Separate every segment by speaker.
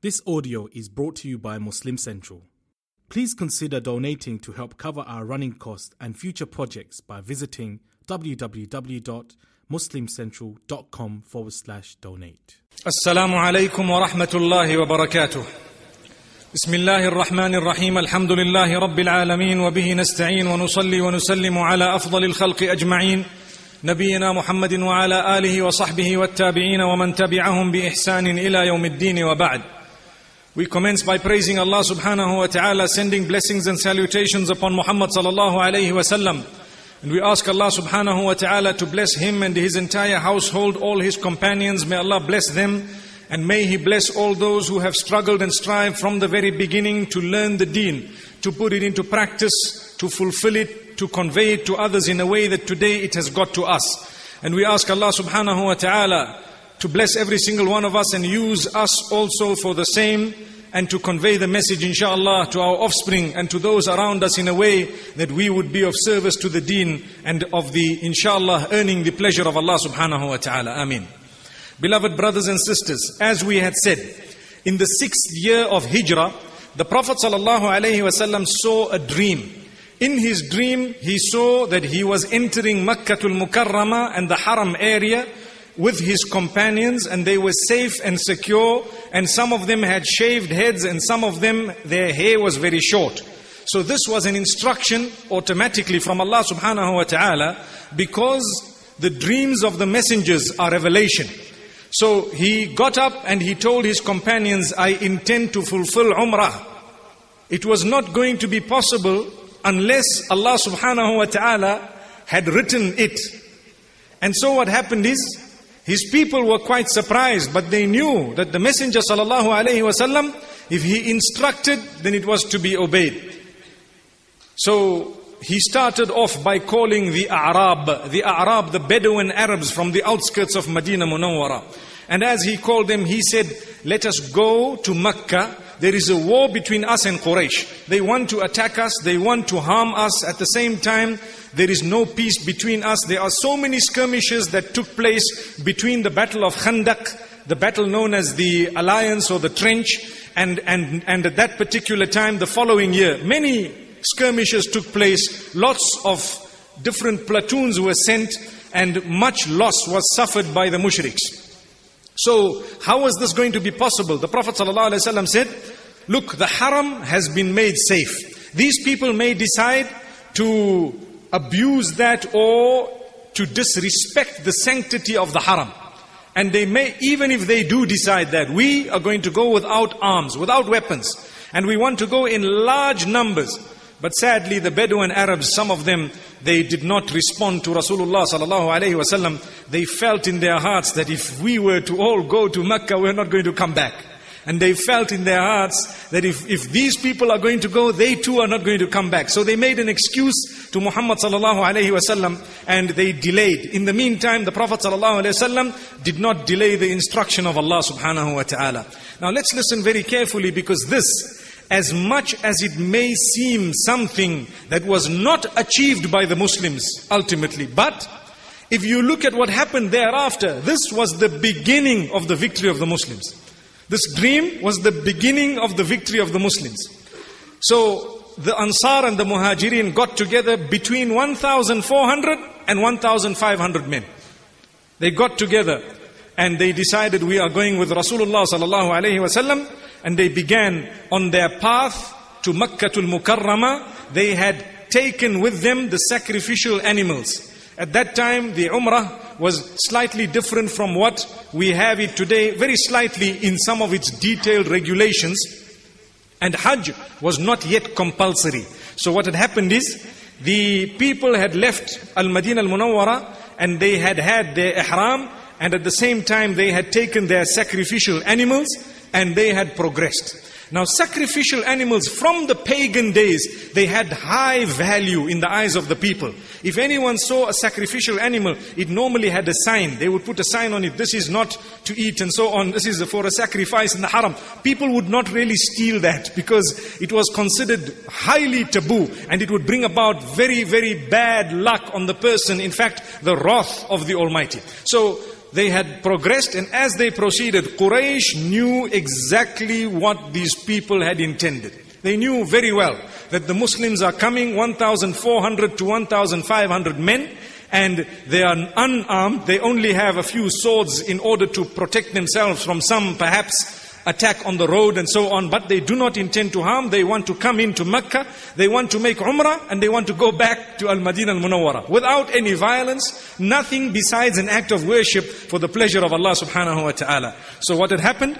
Speaker 1: This audio is brought to you by Muslim Central. Please consider donating to help cover our running costs and future projects by visiting www.muslimcentral.com forward slash donate.
Speaker 2: السلام عليكم ورحمة الله وبركاته. بسم الله الرحمن الرحيم، الحمد لله رب العالمين وبه نستعين ونصلي ونسلم على أفضل الخلق أجمعين نبينا محمد وعلى آله وصحبه والتابعين ومن تبعهم بإحسان إلى يوم الدين وبعد. we commence by praising Allah subhanahu wa ta'ala, sending blessings and salutations upon Muhammad sallallahu alayhi wa sallam. And we ask Allah subhanahu wa ta'ala to bless him and his entire household, all his companions. May Allah bless them. And may He bless all those who have struggled and strived from the very beginning to learn the deen, to put it into practice, to fulfill it, to convey it to others in a way that today it has got to us. And we ask Allah subhanahu wa ta'ala to bless every single one of us and use us also for the same and to convey the message inshallah to our offspring and to those around us in a way that we would be of service to the deen and of the inshallah earning the pleasure of Allah subhanahu wa ta'ala. Ameen. Beloved brothers and sisters, as we had said, in the sixth year of Hijrah, the Prophet ﷺ saw a dream. In his dream, he saw that he was entering Makkatul Mukarrama and the Haram area with his companions and they were safe and secure and some of them had shaved heads and some of them their hair was very short. So this was an instruction automatically from Allah subhanahu wa ta'ala because the dreams of the messengers are revelation. So he got up and he told his companions, I intend to fulfill Umrah. It was not going to be possible unless Allah subhanahu wa ta'ala had written it. And so what happened is, his people were quite surprised, but they knew that the Messenger sallallahu alayhi wasallam, if he instructed, then it was to be obeyed. So he started off by calling the Arab, the Arab, the Bedouin Arabs from the outskirts of Medina Munawwara. And as he called them, he said, let us go to Mecca. There is a war between us and Quraysh. They want to attack us. They want to harm us. At the same time, there is no peace between us. There are so many skirmishes that took place between the battle of Khandaq, the battle known as the alliance or the trench, and, and, and at that particular time, the following year, many skirmishes took place. Lots of different platoons were sent and much loss was suffered by the mushriks. So, how was this going to be possible? The Prophet ﷺ said, Look, the haram has been made safe. These people may decide to abuse that or to disrespect the sanctity of the haram. And they may, even if they do decide that, we are going to go without arms, without weapons, and we want to go in large numbers. But sadly, the Bedouin Arabs, some of them, they did not respond to Rasulullah sallallahu alaihi wasallam. They felt in their hearts that if we were to all go to Mecca, we're not going to come back. And they felt in their hearts that if, if these people are going to go, they too are not going to come back. So they made an excuse to Muhammad sallallahu wasallam and they delayed. In the meantime, the Prophet sallallahu wasallam did not delay the instruction of Allah subhanahu wa ta'ala. Now let's listen very carefully because this as much as it may seem something that was not achieved by the Muslims ultimately. But if you look at what happened thereafter, this was the beginning of the victory of the Muslims. This dream was the beginning of the victory of the Muslims. So the Ansar and the Muhajirin got together between 1,400 and 1,500 men. They got together and they decided we are going with Rasulullah sallallahu alaihi wasallam and they began on their path to Makkatul Mukarrama. They had taken with them the sacrificial animals. At that time, the Umrah was slightly different from what we have it today, very slightly in some of its detailed regulations. And Hajj was not yet compulsory. So what had happened is, the people had left Al-Madinah Al-Munawwara and they had had their ihram and at the same time they had taken their sacrificial animals and they had progressed. Now, sacrificial animals from the pagan days, they had high value in the eyes of the people. If anyone saw a sacrificial animal, it normally had a sign. They would put a sign on it. This is not to eat and so on. This is for a sacrifice in the haram. People would not really steal that because it was considered highly taboo and it would bring about very, very bad luck on the person. In fact, the wrath of the Almighty. So, they had progressed, and as they proceeded, Quraysh knew exactly what these people had intended. They knew very well that the Muslims are coming 1,400 to 1,500 men, and they are unarmed. They only have a few swords in order to protect themselves from some perhaps attack on the road and so on, but they do not intend to harm. They want to come into Mecca, they want to make Umrah, and they want to go back to Al Madinah Al Munawwara without any violence, nothing besides an act of worship for the pleasure of Allah subhanahu wa ta'ala. So, what had happened?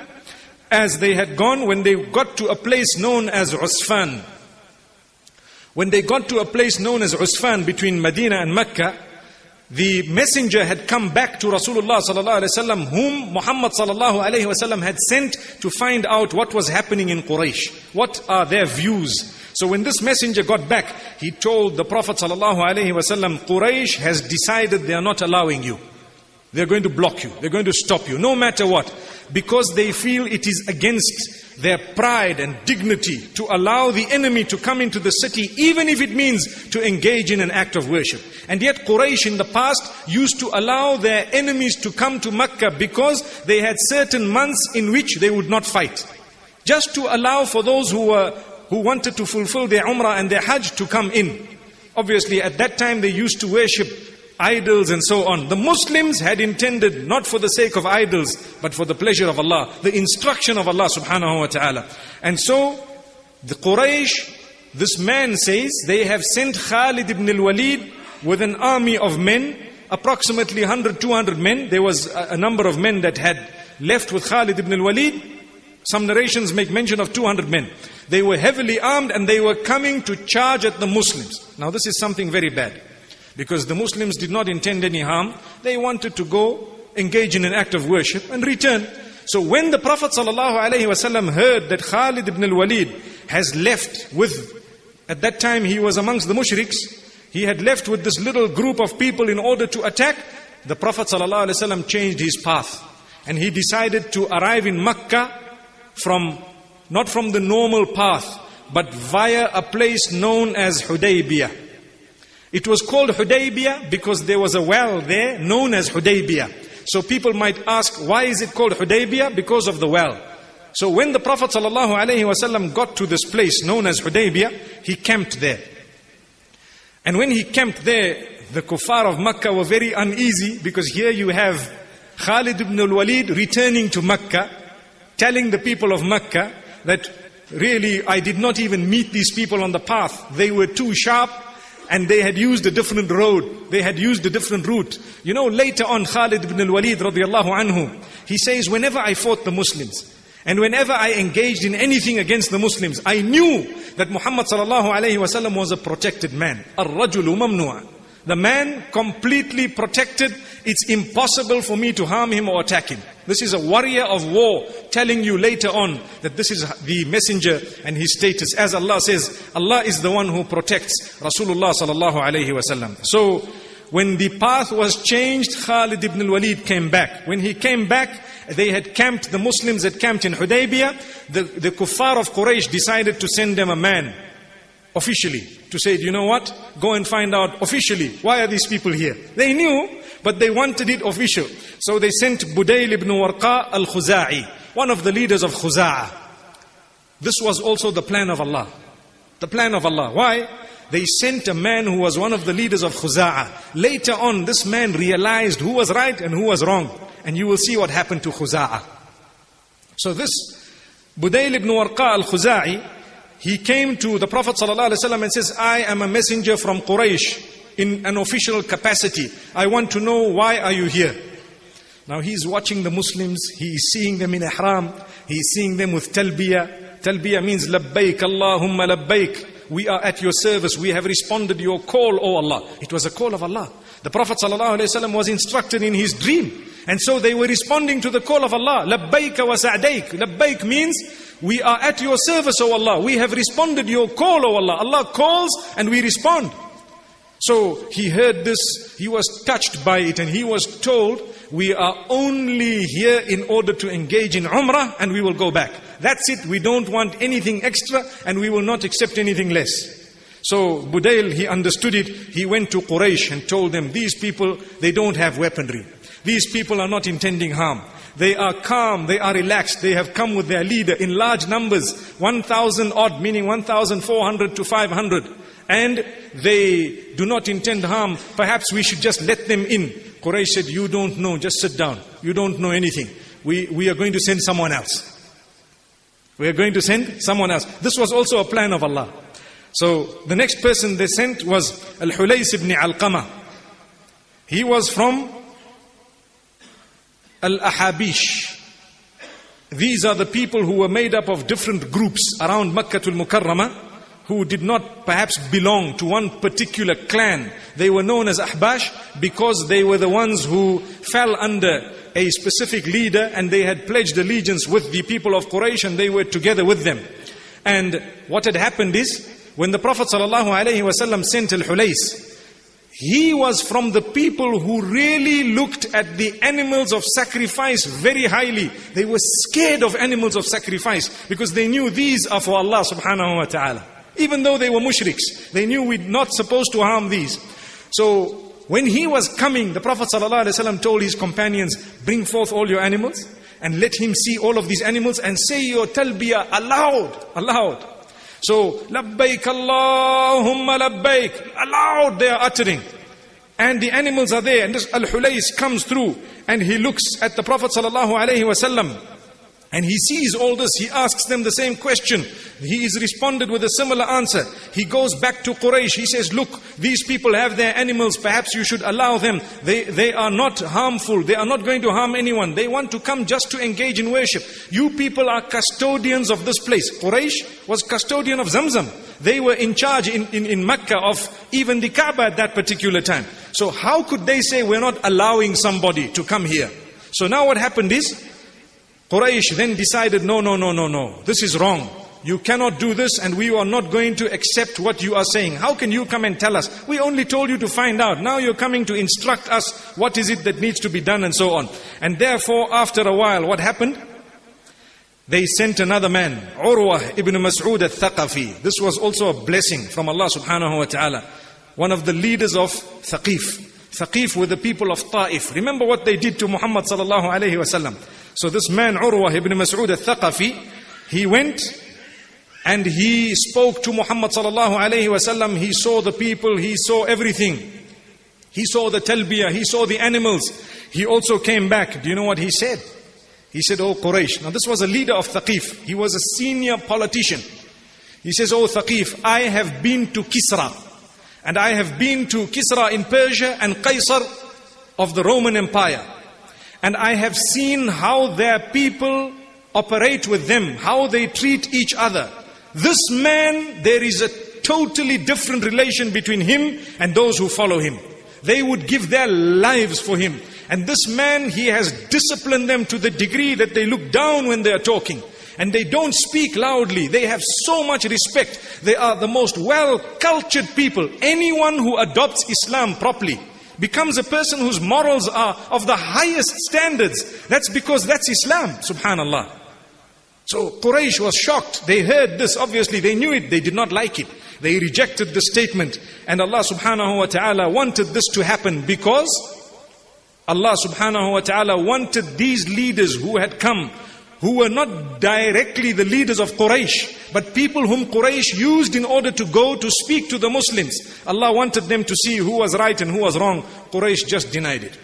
Speaker 2: As they had gone, when they got to a place known as Usfan, when they got to a place known as Usfan between Medina and Mecca, the messenger had come back to Rasulullah sallallahu alaihi wasallam, whom Muhammad sallallahu alaihi wasallam had sent to find out what was happening in Quraysh. What are their views? So when this messenger got back, he told the Prophet sallallahu alaihi wasallam, Quraysh has decided they are not allowing you. They're going to block you. They're going to stop you, no matter what, because they feel it is against their pride and dignity to allow the enemy to come into the city, even if it means to engage in an act of worship. And yet, Quraysh in the past used to allow their enemies to come to Mecca because they had certain months in which they would not fight. Just to allow for those who were who wanted to fulfill their Umrah and their Hajj to come in. Obviously, at that time they used to worship idols and so on. The Muslims had intended not for the sake of idols, but for the pleasure of Allah, the instruction of Allah subhanahu wa ta'ala. And so, the Quraysh, this man says, they have sent Khalid ibn al-Walid with an army of men, approximately 100, 200 men. There was a, number of men that had left with Khalid ibn al-Walid. Some narrations make mention of 200 men. They were heavily armed and they were coming to charge at the Muslims. Now this is something very bad. Because the Muslims did not intend any harm. They wanted to go, engage in an act of worship and return. So when the Prophet ﷺ heard that Khalid ibn al-Walid has left with, at that time he was amongst the mushriks, he had left with this little group of people in order to attack, the Prophet ﷺ changed his path. And he decided to arrive in Makkah from, not from the normal path, but via a place known as Hudaybiyah. It was called Hudaybiyah because there was a well there known as Hudaybiyah. So people might ask, why is it called Hudaybiyah? Because of the well. So when the Prophet ﷺ got to this place known as Hudaybiyah, he camped there. And when he camped there, the kuffar of Makkah were very uneasy because here you have Khalid ibn al-Walid returning to Makkah, telling the people of Makkah that really I did not even meet these people on the path. They were too sharp and they had used a different road. They had used a different route. You know, later on, Khalid ibn al-Walid radiallahu anhu, he says, whenever I fought the Muslims, and whenever I engaged in anything against the Muslims, I knew that Muhammad sallallahu alayhi wasallam was a protected man. Ar-rajulu mamnu'a. The man completely protected. It's impossible for me to harm him or attack him. This is a warrior of war telling you later on that this is the messenger and his status. As Allah says, Allah is the one who protects Rasulullah sallallahu alayhi wasallam. So when the path was changed, Khalid ibn al-Walid came back. When he came back, they had camped, the Muslims had camped in Hudaybiyah. The, the kuffar of Quraysh decided to send them a man officially to say, you know what? Go and find out officially why are these people here. They knew, but they wanted it official. So they sent Budayl ibn Warqa al-Khuza'i, one of the leaders of Khuza'a. This was also the plan of Allah. The plan of Allah. Why? They sent a man who was one of the leaders of Khuza'a. Later on, this man realized who was right and who was wrong. And you will see what happened to Khuza'a. So this Budayl ibn Warqa al-Khuza'i, he came to the Prophet ﷺ and says, I am a messenger from Quraysh in an official capacity. I want to know why are you here? Now he's watching the Muslims, he is seeing them in ihram, he is seeing them with talbiyah. Talbiyah means labbaik Allahumma labbaik. We are at your service. We have responded your call, O Allah. It was a call of Allah. The Prophet ﷺ was instructed in his dream. And so they were responding to the call of Allah. Labbaik wa sa'daik. Labbaik means we are at your service, O Allah. We have responded your call, O Allah. Allah calls and we respond. So he heard this, he was touched by it, and he was told, We are only here in order to engage in Umrah and we will go back. That's it, we don't want anything extra and we will not accept anything less. So Budayl, he understood it. He went to Quraysh and told them, These people, they don't have weaponry. These people are not intending harm. They are calm, they are relaxed, they have come with their leader in large numbers, 1,000 odd, meaning 1,400 to 500. And they do not intend harm. Perhaps we should just let them in. Quraysh said, You don't know, just sit down. You don't know anything. We, we are going to send someone else. We are going to send someone else. This was also a plan of Allah. So the next person they sent was Al Hulays ibn Alqama. He was from Al Ahabish. These are the people who were made up of different groups around Makkah al Mukarramah who did not perhaps belong to one particular clan. They were known as Ahbash because they were the ones who fell under a specific leader and they had pledged allegiance with the people of Quraysh and they were together with them. And what had happened is, when the Prophet ﷺ sent Al-Hulays, he was from the people who really looked at the animals of sacrifice very highly. They were scared of animals of sacrifice because they knew these are for Allah subhanahu wa ta'ala. Even though they were mushriks, they knew we're not supposed to harm these. So when he was coming, the Prophet ﷺ told his companions, bring forth all your animals and let him see all of these animals and say your talbiyah aloud, aloud. So, labbaik Allahumma labbaik, aloud they are uttering. And the animals are there and this Al-Hulays comes through and he looks at the Prophet sallallahu and he sees all this, he asks them the same question. He is responded with a similar answer. He goes back to Quraysh. He says, Look, these people have their animals. Perhaps you should allow them. They, they are not harmful. They are not going to harm anyone. They want to come just to engage in worship. You people are custodians of this place. Quraysh was custodian of Zamzam. They were in charge in, in, in Mecca of even the Kaaba at that particular time. So, how could they say we're not allowing somebody to come here? So, now what happened is, Quraysh then decided, no, no, no, no, no, this is wrong. You cannot do this and we are not going to accept what you are saying. How can you come and tell us? We only told you to find out. Now you're coming to instruct us what is it that needs to be done and so on. And therefore, after a while, what happened? They sent another man, Urwa ibn Mas'ud al-Thaqafi. This was also a blessing from Allah subhanahu wa ta'ala. One of the leaders of Thaqif. Thaqif were the people of Ta'if. Remember what they did to Muhammad sallallahu alayhi wa sallam. So this man, Urwa ibn Mas'ud al-Thaqafi, he went and he spoke to Muhammad sallallahu alayhi wasallam. He saw the people, he saw everything. He saw the talbiyah, he saw the animals. He also came back. Do you know what he said? He said, Oh Quraysh. Now this was a leader of Thaqif. He was a senior politician. He says, Oh Thaqif, I have been to Kisra. And I have been to Kisra in Persia and Qaisar of the Roman Empire. And I have seen how their people operate with them, how they treat each other. This man, there is a totally different relation between him and those who follow him. They would give their lives for him. And this man, he has disciplined them to the degree that they look down when they are talking. And they don't speak loudly. They have so much respect. They are the most well cultured people. Anyone who adopts Islam properly, becomes a person whose morals are of the highest standards. That's because that's Islam, subhanallah. So Quraysh was shocked. They heard this, obviously, they knew it, they did not like it. They rejected the statement. And Allah subhanahu wa ta'ala wanted this to happen because Allah subhanahu wa ta'ala wanted these leaders who had come who were not directly the leaders of Quraysh, but people whom Quraysh used in order to go to speak to the Muslims. Allah wanted them to see who was right and who was wrong. Quraysh just denied it.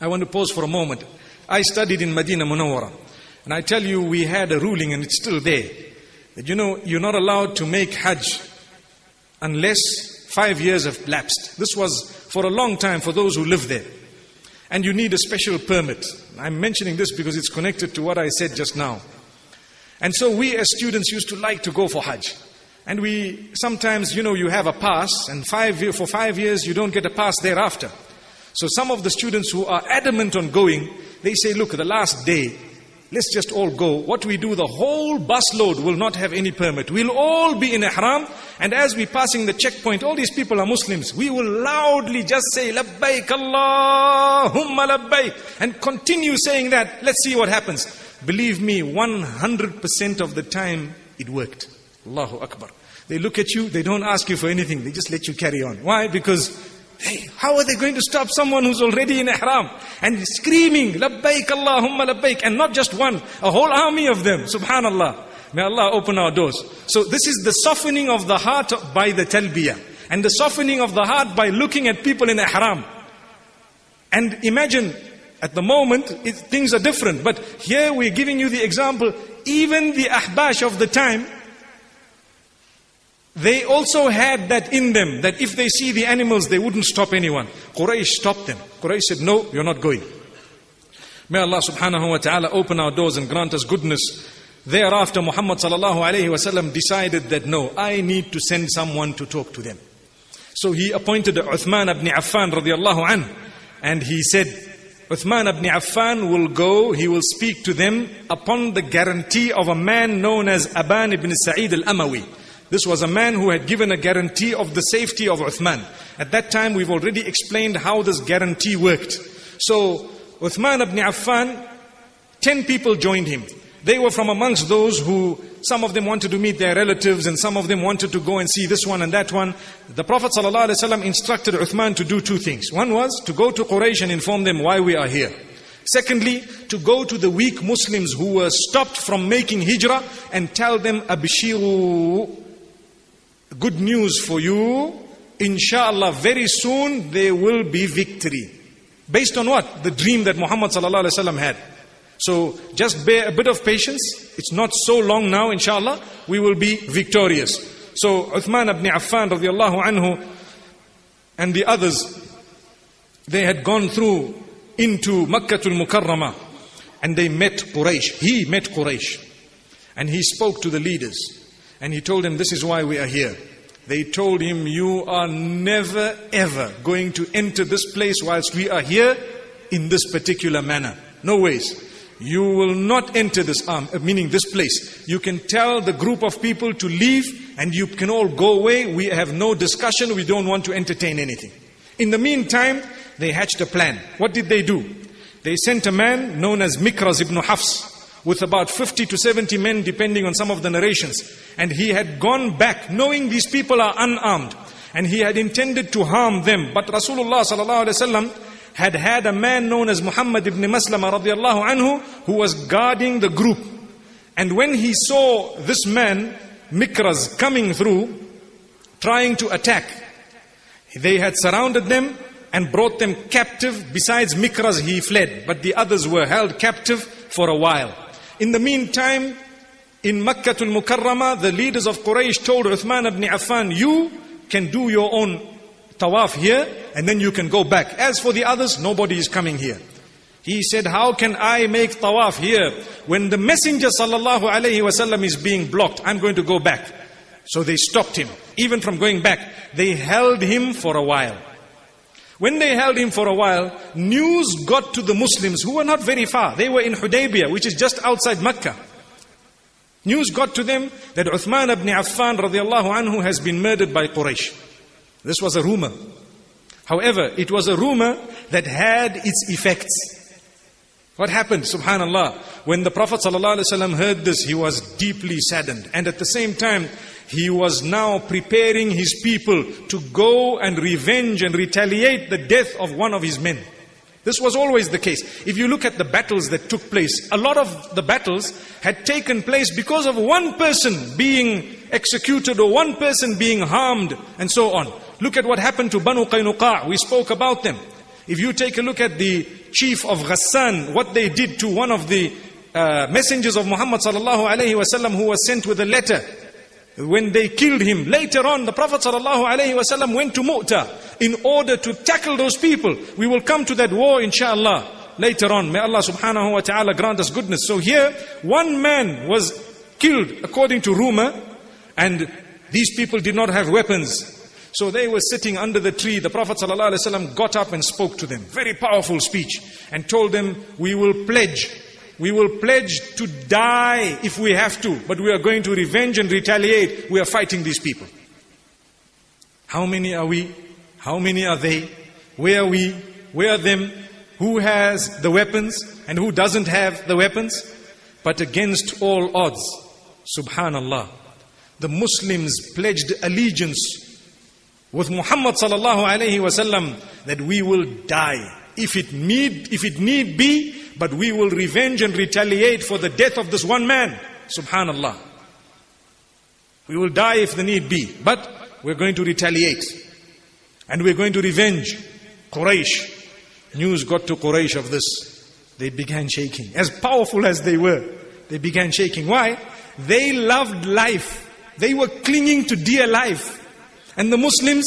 Speaker 2: I want to pause for a moment. I studied in Medina Munawwara. And I tell you, we had a ruling and it's still there. That you know, you're not allowed to make Hajj unless five years have lapsed. This was for a long time for those who live there and you need a special permit. I'm mentioning this because it's connected to what I said just now. And so we as students used to like to go for Hajj. And we sometimes, you know, you have a pass, and five for five years you don't get a pass thereafter. So some of the students who are adamant on going, they say, look, the last day, Let's just all go. What we do, the whole busload will not have any permit. We'll all be in ihram. And as we're passing the checkpoint, all these people are Muslims. We will loudly just say, Labbaik Allahumma labbaik. And continue saying that. Let's see what happens. Believe me, 100% of the time, it worked. Allahu Akbar. They look at you, they don't ask you for anything. They just let you carry on. Why? Because Hey, how are they going to stop someone who's already in ihram and screaming, Labbaik Allahumma Labbaik, and not just one, a whole army of them, subhanallah. May Allah open our doors. So this is the softening of the heart by the talbiyah. And the softening of the heart by looking at people in ihram. And imagine, at the moment, it, things are different. But here we're giving you the example, even the ahbash of the time, they also had that in them, that if they see the animals, they wouldn't stop anyone. Quraysh stopped them. Quraysh said, no, you're not going. May Allah subhanahu wa ta'ala open our doors and grant us goodness. Thereafter, Muhammad sallallahu alayhi wasallam decided that no, I need to send someone to talk to them. So he appointed Uthman ibn Affan radiallahu anh, and he said, Uthman ibn Affan will go, he will speak to them upon the guarantee of a man known as Aban ibn Sa'id al-Amawi. This was a man who had given a guarantee of the safety of Uthman. At that time, we've already explained how this guarantee worked. So, Uthman ibn Affan, 10 people joined him. They were from amongst those who, some of them wanted to meet their relatives and some of them wanted to go and see this one and that one. The Prophet ﷺ instructed Uthman to do two things. One was to go to Quraysh and inform them why we are here. Secondly, to go to the weak Muslims who were stopped from making hijrah and tell them, Abshiru, good news for you. Inshallah, very soon there will be victory. Based on what? The dream that Muhammad had. So just bear a bit of patience. It's not so long now, inshallah. We will be victorious. So Uthman ibn Affan radiallahu anhu and the others, they had gone through into Makkah al-Mukarramah and they met Quraysh. He met Quraysh. And he spoke to the leaders. And he told them, this is why we are here. They told him, You are never ever going to enter this place whilst we are here in this particular manner. No ways. You will not enter this arm, uh, meaning this place. You can tell the group of people to leave and you can all go away. We have no discussion. We don't want to entertain anything. In the meantime, they hatched a plan. What did they do? They sent a man known as Mikraz ibn Hafs with about 50 to 70 men, depending on some of the narrations. And he had gone back, knowing these people are unarmed. And he had intended to harm them. But Rasulullah had had a man known as Muhammad ibn Maslama radiallahu anhu, who was guarding the group. And when he saw this man, Mikraz, coming through, trying to attack, they had surrounded them and brought them captive. Besides Mikraz, he fled. But the others were held captive for a while. In the meantime, in Makkah al-Mukarramah, the leaders of Quraysh told Uthman ibn Affan, you can do your own tawaf here and then you can go back. As for the others, nobody is coming here. He said, how can I make tawaf here when the messenger sallallahu wasallam is being blocked? I'm going to go back. So they stopped him, even from going back. They held him for a while. When they held him for a while, news got to the Muslims who were not very far. They were in Hudaybiyah, which is just outside Mecca. News got to them that Uthman ibn Affan radiallahu anhu has been murdered by Quraysh. This was a rumor. However, it was a rumor that had its effects. What happened? Subhanallah. When the Prophet ﷺ heard this, he was deeply saddened. And at the same time, he was now preparing his people to go and revenge and retaliate the death of one of his men. This was always the case. If you look at the battles that took place, a lot of the battles had taken place because of one person being executed or one person being harmed and so on. Look at what happened to Banu Qaynuqa. We spoke about them. If you take a look at the chief of Ghassan, what they did to one of the uh, messengers of Muhammad sallallahu alaihi wasallam who was sent with a letter when they killed him. Later on, the Prophet ﷺ went to Mu'tah in order to tackle those people. We will come to that war, inshallah, later on. May Allah subhanahu wa ta'ala grant us goodness. So here, one man was killed according to rumor, and these people did not have weapons. So they were sitting under the tree. The Prophet ﷺ got up and spoke to them. Very powerful speech. And told them, we will pledge we will pledge to die if we have to, but we are going to revenge and retaliate. We are fighting these people. How many are we? How many are they? Where are we? Where are them? Who has the weapons and who doesn't have the weapons? But against all odds, subhanallah, the Muslims pledged allegiance with Muhammad sallallahu alayhi wasallam that we will die. If it need if it need be but we will revenge and retaliate for the death of this one man. Subhanallah. We will die if the need be. But we're going to retaliate. And we're going to revenge Quraysh. News got to Quraysh of this. They began shaking. As powerful as they were they began shaking. Why? They loved life. They were clinging to dear life and the Muslims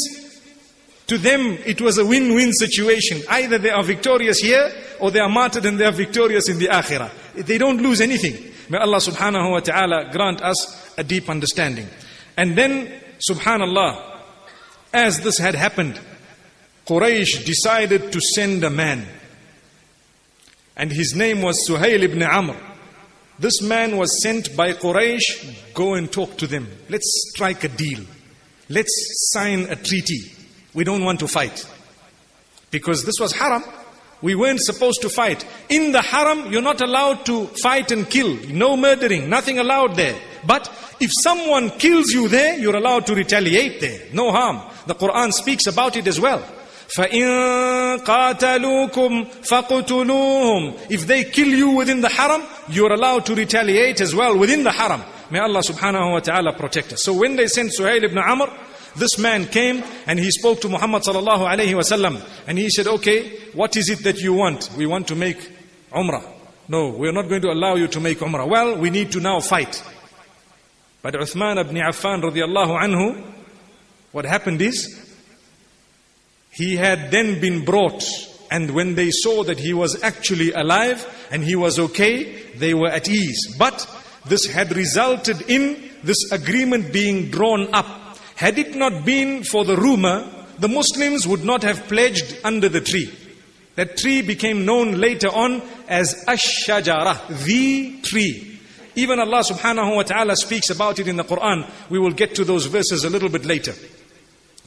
Speaker 2: to them, it was a win-win situation. Either they are victorious here, or they are martyred and they are victorious in the akhirah. They don't lose anything. May Allah subhanahu wa ta'ala grant us a deep understanding. And then, subhanallah, as this had happened, Quraysh decided to send a man. And his name was Suhail ibn Amr. This man was sent by Quraysh, go and talk to them. Let's strike a deal Let's sign a treaty. We don't want to fight. Because this was haram. We weren't supposed to fight. In the haram, you're not allowed to fight and kill. No murdering, nothing allowed there. But if someone kills you there, you're allowed to retaliate there. No harm. The Quran speaks about it as well. فَإِن قَاتَلُوكُمْ فَقُتُلُوهُمْ If they kill you within the haram, you're allowed to retaliate as well within the haram. May Allah subhanahu wa ta'ala protect us. So when they sent Suhail ibn Amr, this man came and he spoke to Muhammad sallallahu alayhi wasallam and he said, okay, what is it that you want? We want to make umrah. No, we are not going to allow you to make umrah. Well, we need to now fight. But Uthman ibn Affan radiallahu anhu, what happened is, he had then been brought and when they saw that he was actually alive and he was okay, they were at ease. But this had resulted in this agreement being drawn up had it not been for the rumor, the Muslims would not have pledged under the tree. That tree became known later on as Ash-Shajara, the tree. Even Allah subhanahu wa ta'ala speaks about it in the Quran. We will get to those verses a little bit later.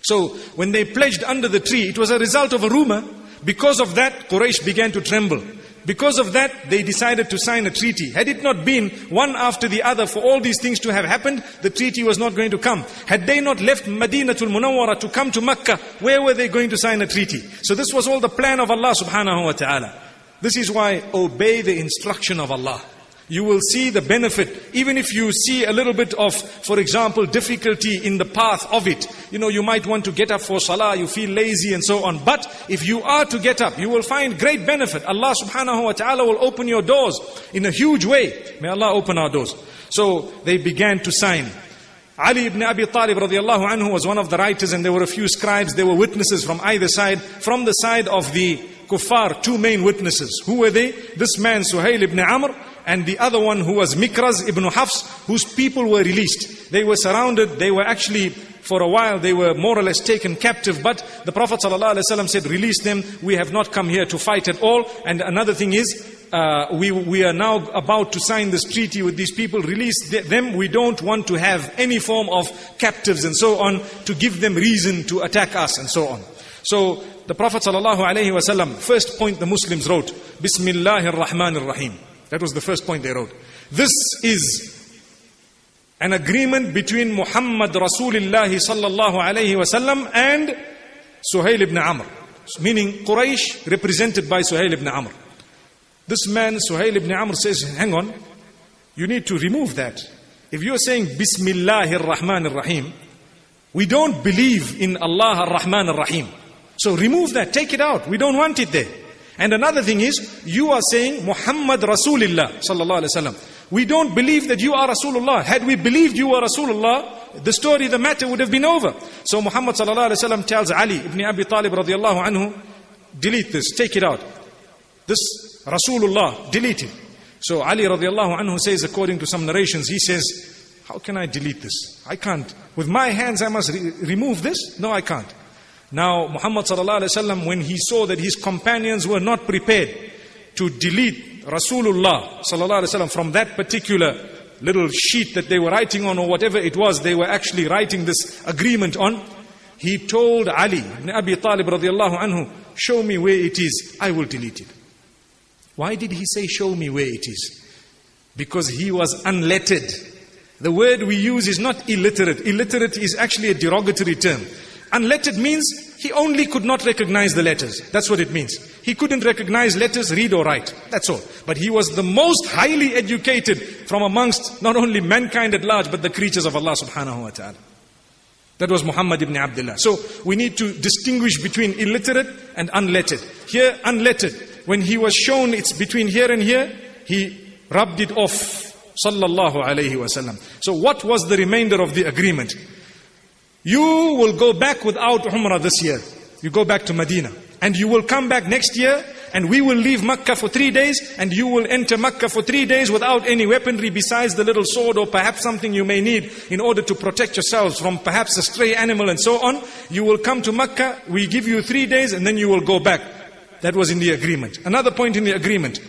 Speaker 2: So, when they pledged under the tree, it was a result of a rumor. Because of that, Quraysh began to tremble. Because of that, they decided to sign a treaty. Had it not been one after the other for all these things to have happened, the treaty was not going to come. Had they not left Madinatul Munawwara to come to Mecca, where were they going to sign a treaty? So this was all the plan of Allah subhanahu wa ta'ala. This is why obey the instruction of Allah you will see the benefit. Even if you see a little bit of, for example, difficulty in the path of it. You know, you might want to get up for salah, you feel lazy and so on. But if you are to get up, you will find great benefit. Allah subhanahu wa ta'ala will open your doors in a huge way. May Allah open our doors. So they began to sign. Ali ibn Abi Talib radiallahu anhu was one of the writers and there were a few scribes, there were witnesses from either side. From the side of the kuffar, two main witnesses. Who were they? This man, Suhail ibn Amr, and the other one who was Mikraz ibn Hafs, whose people were released. They were surrounded, they were actually, for a while, they were more or less taken captive, but the Prophet ﷺ said, release them, we have not come here to fight at all. And another thing is, uh, we, we are now about to sign this treaty with these people, release them. We don't want to have any form of captives and so on to give them reason to attack us and so on. So the Prophet ﷺ, first point the Muslims wrote, Bismillahir Rahmanir Rahim. That was the first point they wrote. This is an agreement between Muhammad Rasulullah sallallahu alayhi wasallam and Suhail ibn Amr. Meaning Quraysh represented by Suhail ibn Amr. This man, Suhail ibn Amr says, hang on, you need to remove that. If you're saying Bismillahir Rahmanir Rahim, we don't believe in Allah Ar-Rahman Ar-Rahim. So remove that, take it out. We don't want it there. And another thing is, you are saying Muhammad Rasulullah sallallahu alaihi wasallam. We don't believe that you are Rasulullah. Had we believed you were Rasulullah, the story, the matter would have been over. So Muhammad sallallahu alaihi wasallam tells Ali ibn Abi Talib radiallahu anhu, delete this, take it out. This Rasulullah, delete it. So Ali radiallahu anhu says, according to some narrations, he says, how can I delete this? I can't. With my hands I must re remove this? No, I can't. Now, Muhammad sallallahu when he saw that his companions were not prepared to delete Rasulullah sallallahu from that particular little sheet that they were writing on or whatever it was, they were actually writing this agreement on. He told Ali ibn Abi Talib radiallahu anhu, show me where it is, I will delete it. Why did he say show me where it is? Because he was unlettered. The word we use is not illiterate. Illiterate is actually a derogatory term. Unlettered means he only could not recognize the letters. That's what it means. He couldn't recognize letters, read or write. That's all. But he was the most highly educated from amongst not only mankind at large, but the creatures of Allah subhanahu wa ta'ala. That was Muhammad ibn Abdullah. So we need to distinguish between illiterate and unlettered. Here, unlettered, when he was shown it's between here and here, he rubbed it off. Sallallahu alayhi wasallam. So what was the remainder of the agreement? You will go back without Umrah this year. You go back to Medina. And you will come back next year and we will leave Makkah for three days and you will enter Makkah for three days without any weaponry besides the little sword or perhaps something you may need in order to protect yourselves from perhaps a stray animal and so on. You will come to Makkah, we give you three days and then you will go back. That was in the agreement. Another point in the agreement.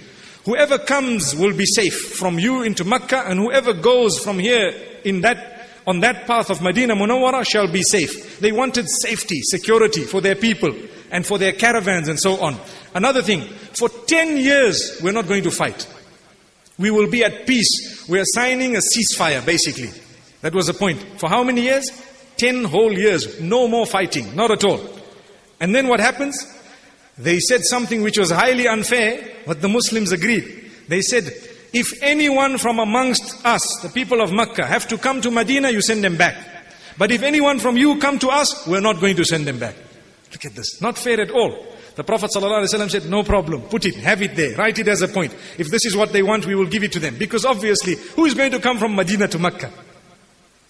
Speaker 2: Whoever comes will be safe from you into Makkah and whoever goes from here in that on that path of Medina Munawwara shall be safe. They wanted safety, security for their people and for their caravans and so on. Another thing, for 10 years we're not going to fight. We will be at peace. We are signing a ceasefire basically. That was the point. For how many years? 10 whole years. No more fighting. Not at all. And then what happens? They said something which was highly unfair, but the Muslims agreed. They said, if anyone from amongst us, the people of Makkah, have to come to Medina, you send them back. But if anyone from you come to us, we're not going to send them back. Look at this. Not fair at all. The Prophet ﷺ said, no problem. Put it, have it there. Write it as a point. If this is what they want, we will give it to them. Because obviously, who is going to come from Medina to Makkah?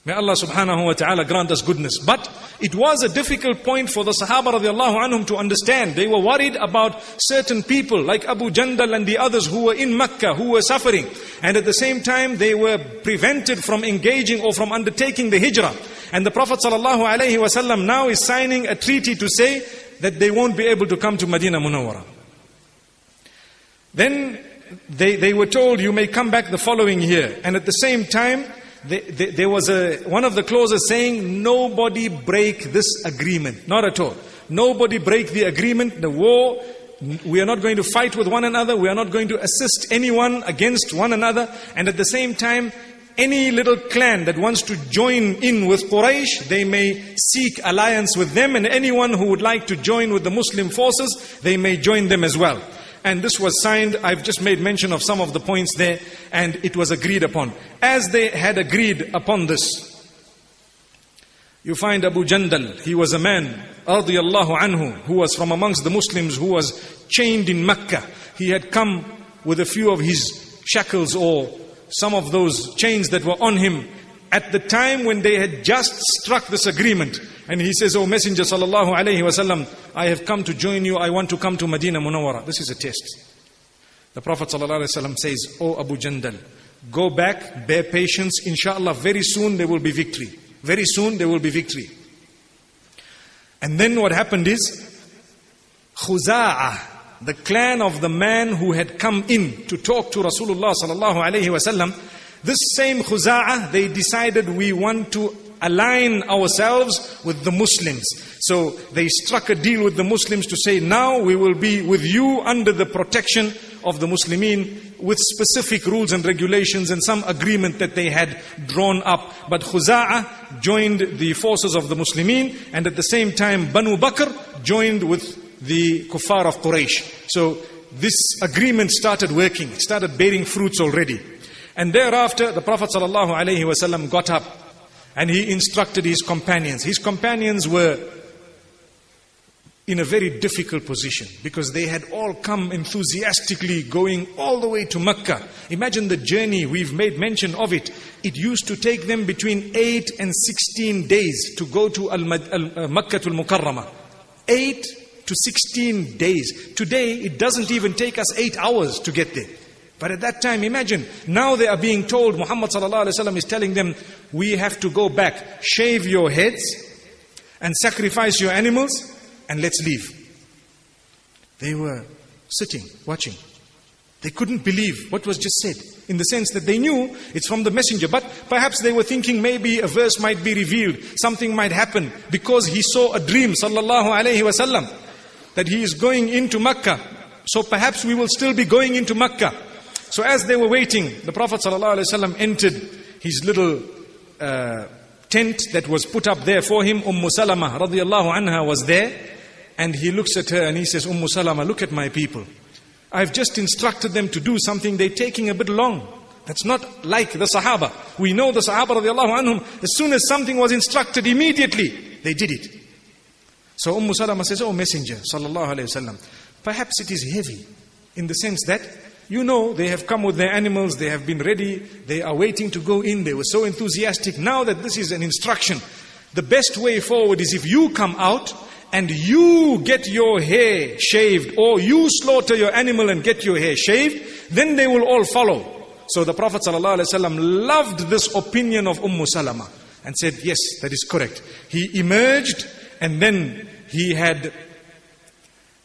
Speaker 2: May Allah subhanahu wa ta'ala grant us goodness. But it was a difficult point for the Sahaba radiallahu anhum to understand. They were worried about certain people like Abu Jandal and the others who were in Mecca, who were suffering. And at the same time, they were prevented from engaging or from undertaking the hijrah. And the Prophet sallallahu alaihi wasallam now is signing a treaty to say that they won't be able to come to Medina Munawwara. Then they, they were told, you may come back the following year. And at the same time, there was a, one of the clauses saying, nobody break this agreement. Not at all. Nobody break the agreement, the war. We are not going to fight with one another. We are not going to assist anyone against one another. And at the same time, any little clan that wants to join in with Quraysh, they may seek alliance with them. And anyone who would like to join with the Muslim forces, they may join them as well. And this was signed, I've just made mention of some of the points there, and it was agreed upon. As they had agreed upon this, you find Abu Jandal, he was a man, radiallahu anhu, who was from amongst the Muslims, who was chained in Mecca. He had come with a few of his shackles or some of those chains that were on him at the time when they had just struck this agreement. And he says, Oh Messenger sallallahu alayhi wasallam, I have come to join you. I want to come to Medina Munawwara. This is a test. The Prophet sallallahu says, Oh Abu Jandal, go back, bear patience. Inshallah, very soon there will be victory. Very soon there will be victory. And then what happened is, Khuza'ah, the clan of the man who had come in to talk to Rasulullah sallallahu wasallam, this same Khuza'ah, they decided we want to align ourselves with the Muslims. So they struck a deal with the Muslims to say, now we will be with you under the protection of the Muslimin with specific rules and regulations and some agreement that they had drawn up. But Khuza'ah joined the forces of the Muslimin and at the same time Banu Bakr joined with the kuffar of Quraysh. So this agreement started working, it started bearing fruits already. And thereafter, the Prophet ﷺ got up and he instructed his companions. His companions were in a very difficult position because they had all come enthusiastically going all the way to Mecca. Imagine the journey, we've made mention of it. It used to take them between 8 and 16 days to go to Al-Makkah uh, al-Mukarramah. 8 to 16 days. Today, it doesn't even take us 8 hours to get there. But at that time, imagine, now they are being told, Muhammad is telling them, we have to go back, shave your heads, and sacrifice your animals, and let's leave. They were sitting, watching. They couldn't believe what was just said, in the sense that they knew it's from the messenger, but perhaps they were thinking maybe a verse might be revealed, something might happen, because he saw a dream, sallallahu alayhi wasallam, that he is going into Makkah. So perhaps we will still be going into Makkah. So as they were waiting, the Prophet ﷺ entered his little uh, tent that was put up there for him. Umm Salama radiallahu anha was there. And he looks at her and he says, Umm Salama, look at my people. I've just instructed them to do something, they're taking a bit long. That's not like the Sahaba. We know the Sahaba radiallahu anhum, as soon as something was instructed, immediately they did it. So Umm Salama says, Oh Messenger, sallallahu alayhi wasallam, perhaps it is heavy in the sense that you know, they have come with their animals, they have been ready, they are waiting to go in, they were so enthusiastic. Now that this is an instruction, the best way forward is if you come out and you get your hair shaved, or you slaughter your animal and get your hair shaved, then they will all follow. So the Prophet ﷺ loved this opinion of Umm Salama and said, Yes, that is correct. He emerged and then he had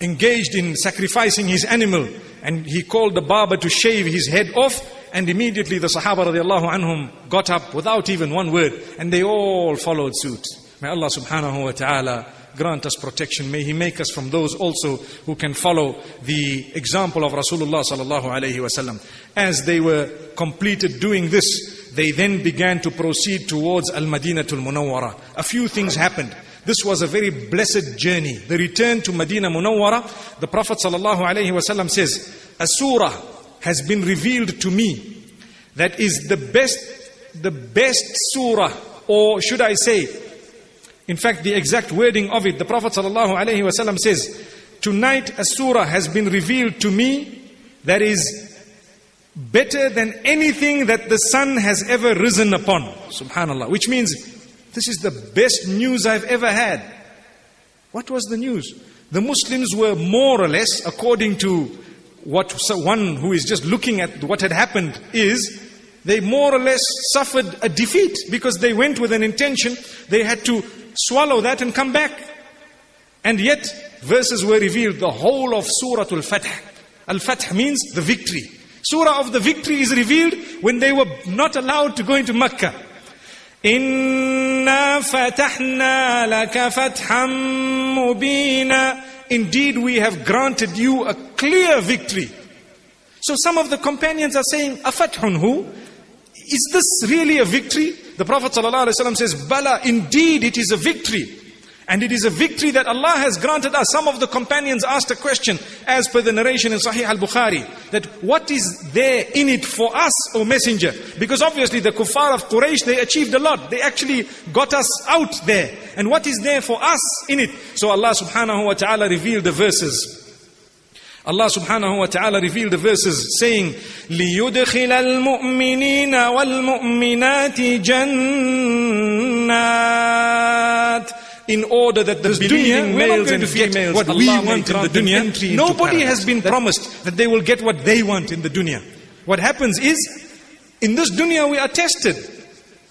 Speaker 2: engaged in sacrificing his animal and he called the barber to shave his head off and immediately the Sahaba radiallahu anhum got up without even one word and they all followed suit. May Allah subhanahu wa ta'ala grant us protection. May He make us from those also who can follow the example of Rasulullah sallallahu alayhi wasallam. As they were completed doing this, they then began to proceed towards Al-Madinatul Munawwara. A few things happened. This was a very blessed journey. The return to Medina Munawwara, the Prophet says, A surah has been revealed to me that is the best, the best surah, or should I say, in fact, the exact wording of it, the Prophet says, Tonight a surah has been revealed to me that is better than anything that the sun has ever risen upon. Subhanallah. Which means this is the best news I've ever had. What was the news? The Muslims were more or less, according to what one who is just looking at what had happened is, they more or less suffered a defeat because they went with an intention. They had to swallow that and come back. And yet, verses were revealed, the whole of Surah Al-Fath. Al-Fath means the victory. Surah of the victory is revealed when they were not allowed to go into Makkah. Inna fatahna laka fatham mubina. Indeed, we have granted you a clear victory. So some of the companions are saying, Afathun Is this really a victory? The Prophet ﷺ says, Bala, indeed it is a victory. And it is a victory that Allah has granted us. Some of the companions asked a question, as per the narration in Sahih al-Bukhari, that what is there in it for us, O Messenger? Because obviously the kuffar of Quraysh, they achieved a lot. They actually got us out there. And what is there for us in it? So Allah subhanahu wa ta'ala revealed the verses. Allah subhanahu wa ta'ala revealed the verses saying, لِيُدْخِلَ الْمُؤْمِنِينَ وَالْمُؤْمِنَاتِ جَنَّاتٍ in order that the believing males and females what Allah we want in the dunya. Nobody has been promised that they will get what they want in the dunya. What happens is, in this dunya we are tested.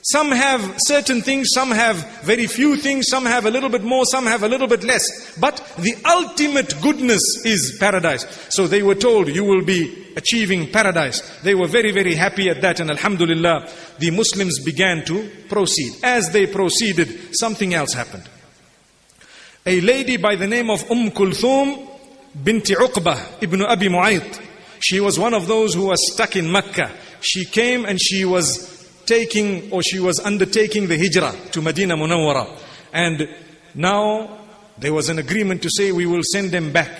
Speaker 2: Some have certain things, some have very few things, some have a little bit more, some have a little bit less. But the ultimate goodness is paradise. So they were told, you will be achieving paradise. They were very, very happy at that. And Alhamdulillah, the Muslims began to proceed. As they proceeded, something else happened a lady by the name of Umm Kulthum binti Uqbah ibn Abi Mu'ayt. She was one of those who was stuck in Mecca. She came and she was taking or she was undertaking the hijrah to Medina Munawwara. And now there was an agreement to say we will send them back.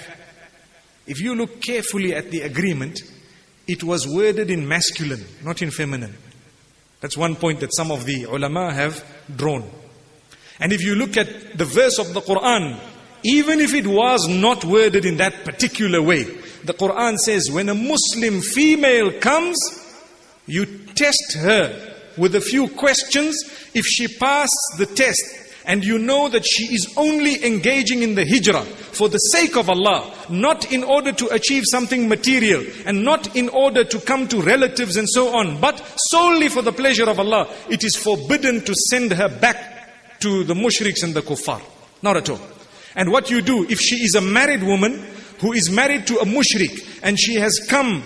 Speaker 2: If you look carefully at the agreement, it was worded in masculine, not in feminine. That's one point that some of the ulama have drawn. And if you look at the verse of the Quran, even if it was not worded in that particular way, the Quran says when a Muslim female comes, you test her with a few questions. If she passes the test and you know that she is only engaging in the hijrah for the sake of Allah, not in order to achieve something material and not in order to come to relatives and so on, but solely for the pleasure of Allah, it is forbidden to send her back to the mushriks and the kuffar. Not at all. And what you do, if she is a married woman who is married to a mushrik and she has come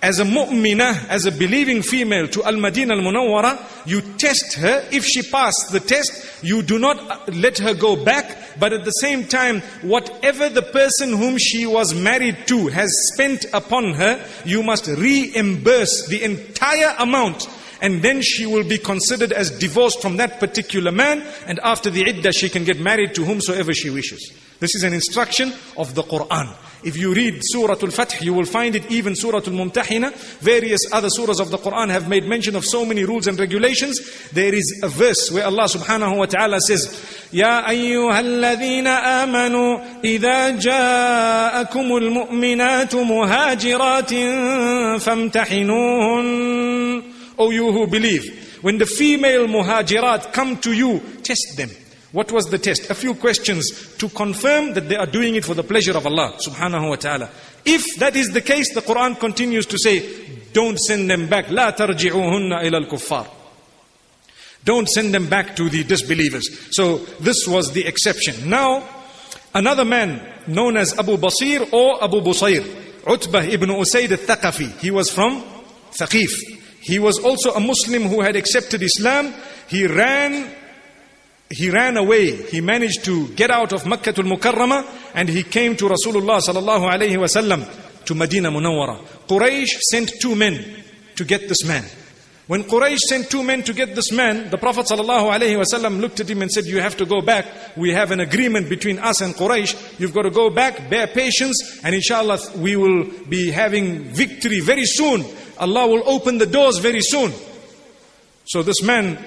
Speaker 2: as a mu'minah, as a believing female to Al-Madinah Al-Munawwara, you test her. If she passed the test, you do not let her go back. But at the same time, whatever the person whom she was married to has spent upon her, you must reimburse the entire amount and then she will be considered as divorced from that particular man and after the iddah she can get married to whomsoever she wishes. This is an instruction of the Quran. If you read Surah Al-Fath, you will find it even Surah Al-Mumtahina. Various other surahs of the Quran have made mention of so many rules and regulations. There is a verse where Allah subhanahu wa ta'ala says, يَا أَيُّهَا الَّذِينَ آمَنُوا إِذَا جَاءَكُمُ الْمُؤْمِنَاتُ مُهَاجِرَاتٍ فَامْتَحِنُوهُنَّ O you who believe, when the female muhajirat come to you, test them. What was the test? A few questions to confirm that they are doing it for the pleasure of Allah subhanahu wa ta'ala. If that is the case, the Quran continues to say, don't send them back. لا ترجعوهن إلى الكفار. Don't send them back to the disbelievers. So this was the exception. Now, another man known as Abu Basir or Abu Busayr, Utbah ibn Usayd al-Thaqafi. He was from Thaqif. He was also a Muslim who had accepted Islam. He ran he ran away. He managed to get out of Makkah al Mukarramah and he came to Rasulullah sallallahu alayhi wasallam to Medina Munawwara. Quraysh sent two men to get this man. When Quraysh sent two men to get this man, the Prophet wasallam looked at him and said, You have to go back. We have an agreement between us and Quraysh. You've got to go back, bear patience, and inshallah we will be having victory very soon. Allah will open the doors very soon. So this man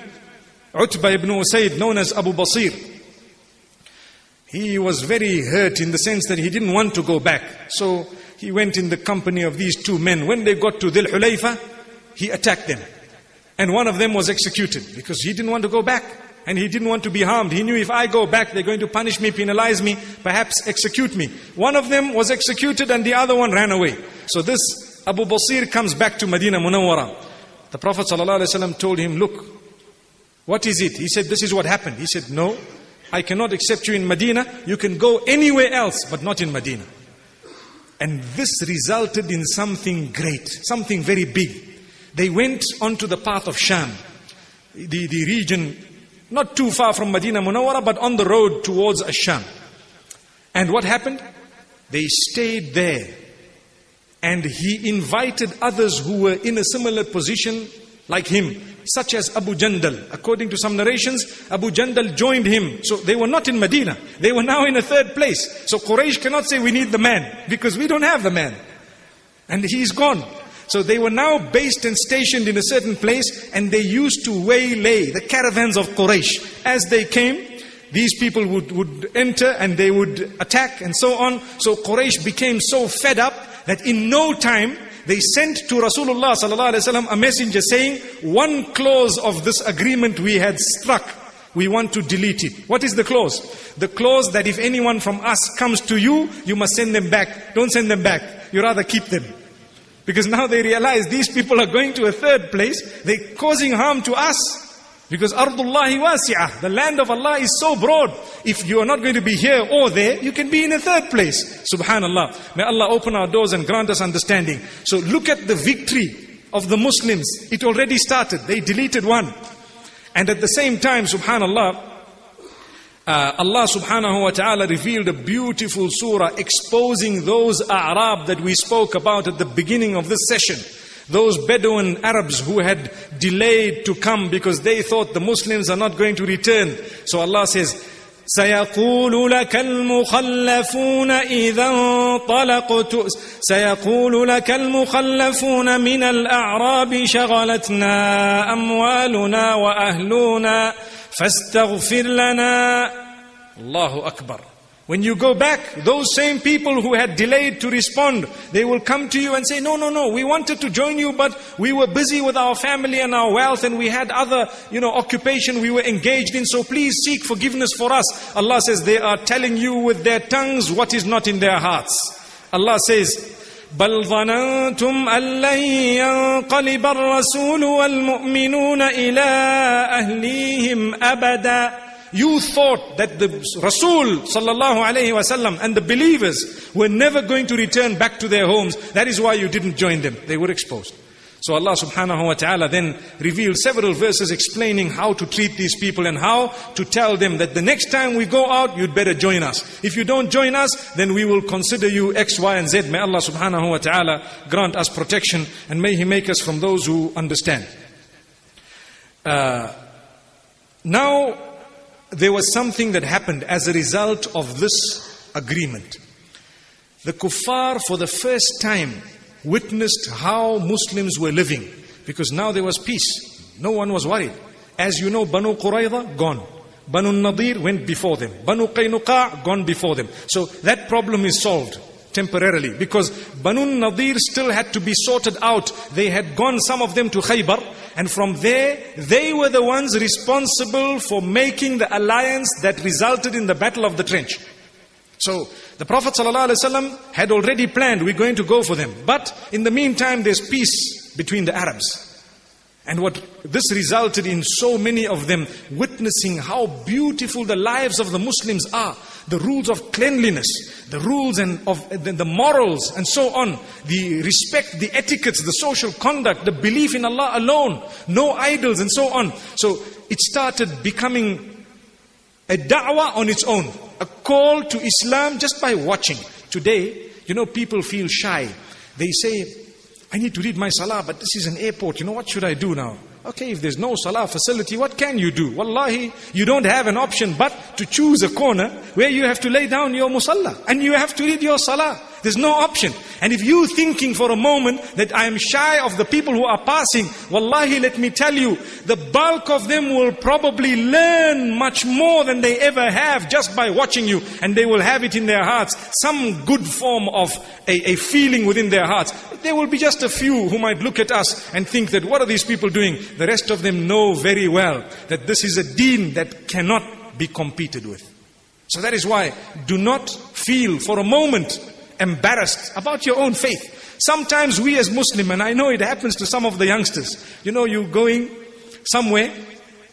Speaker 2: Utbah ibn Usayd, known as Abu Basir, he was very hurt in the sense that he didn't want to go back. So he went in the company of these two men. When they got to Dhul Hulayfa, he attacked them. And one of them was executed because he didn't want to go back. And he didn't want to be harmed. He knew if I go back, they're going to punish me, penalize me, perhaps execute me. One of them was executed and the other one ran away. So this Abu Basir comes back to Medina Munawwara. The Prophet ﷺ told him, look, what is it? He said, This is what happened. He said, No, I cannot accept you in Medina. You can go anywhere else, but not in Medina. And this resulted in something great, something very big. They went onto the path of Sham, the, the region not too far from Medina Munawwara, but on the road towards Asham. And what happened? They stayed there. And he invited others who were in a similar position like him such as Abu Jandal. According to some narrations, Abu Jandal joined him. So they were not in Medina. They were now in a third place. So Quraysh cannot say we need the man because we don't have the man. And he's gone. So they were now based and stationed in a certain place and they used to waylay the caravans of Quraysh. As they came, these people would, would enter and they would attack and so on. So Quraysh became so fed up that in no time they sent to Rasulullah sallallahu a messenger saying, one clause of this agreement we had struck, we want to delete it. What is the clause? The clause that if anyone from us comes to you, you must send them back. Don't send them back. You rather keep them. Because now they realize these people are going to a third place. They're causing harm to us. Because Ardullahi wasi'ah, the land of Allah is so broad. If you are not going to be here or there, you can be in a third place. Subhanallah. May Allah open our doors and grant us understanding. So look at the victory of the Muslims. It already started. They deleted one. And at the same time, subhanallah, uh, Allah subhanahu wa ta'ala revealed a beautiful surah exposing those A'rab that we spoke about at the beginning of this session. Those Bedouin Arabs who had delayed to come because they thought the Muslims are not going to return. So Allah says, سيقول لك المخلفون إذا انطلقت سيقول لك المخلفون من الأعراب شغلتنا أموالنا وأهلنا فاستغفر لنا الله أكبر when you go back, those same people who had delayed to respond, they will come to you and say, no, no, no, we wanted to join you, but we were busy with our family and our wealth and we had other, you know, occupation we were engaged in, so please seek forgiveness for us. Allah says they are telling you with their tongues what is not in their hearts. Allah says, بل ظننتم أن لن ينقلب الرسول والمؤمنون إلى أهليهم أبداً you thought that the Rasul sallallahu alayhi wasallam and the believers were never going to return back to their homes. That is why you didn't join them. They were exposed. So Allah subhanahu wa ta'ala then revealed several verses explaining how to treat these people and how to tell them that the next time we go out, you'd better join us. If you don't join us, then we will consider you X, Y, and Z. May Allah subhanahu wa ta'ala grant us protection and may He make us from those who understand. Uh, now, there was something that happened as a result of this agreement. The kuffar, for the first time, witnessed how Muslims were living because now there was peace. No one was worried. As you know, Banu Qurayza, gone. Banu Nadir went before them. Banu Qaynuqa, gone before them. So that problem is solved temporarily because Banu Nadir still had to be sorted out. They had gone, some of them to Khaybar, and from there, they were the ones responsible for making the alliance that resulted in the Battle of the Trench. So, the Prophet ﷺ had already planned, we're going to go for them. But in the meantime, there's peace between the Arabs. And what this resulted in so many of them witnessing how beautiful the lives of the Muslims are. The rules of cleanliness, the rules and of the morals and so on. The respect, the etiquettes, the social conduct, the belief in Allah alone. No idols and so on. So it started becoming a da'wah on its own. A call to Islam just by watching. Today, you know, people feel shy. They say, I need to read my salah, but this is an airport. You know, what should I do now? Okay, if there's no salah facility, what can you do? Wallahi, you don't have an option but to choose a corner where you have to lay down your musalla and you have to read your salah. There's no option. And if you thinking for a moment that I am shy of the people who are passing, wallahi, let me tell you, the bulk of them will probably learn much more than they ever have just by watching you. And they will have it in their hearts, some good form of a, a feeling within their hearts. There will be just a few who might look at us and think that what are these people doing? The rest of them know very well that this is a deen that cannot be competed with. So that is why do not feel for a moment embarrassed about your own faith. Sometimes we as Muslim, and I know it happens to some of the youngsters, you know, you're going somewhere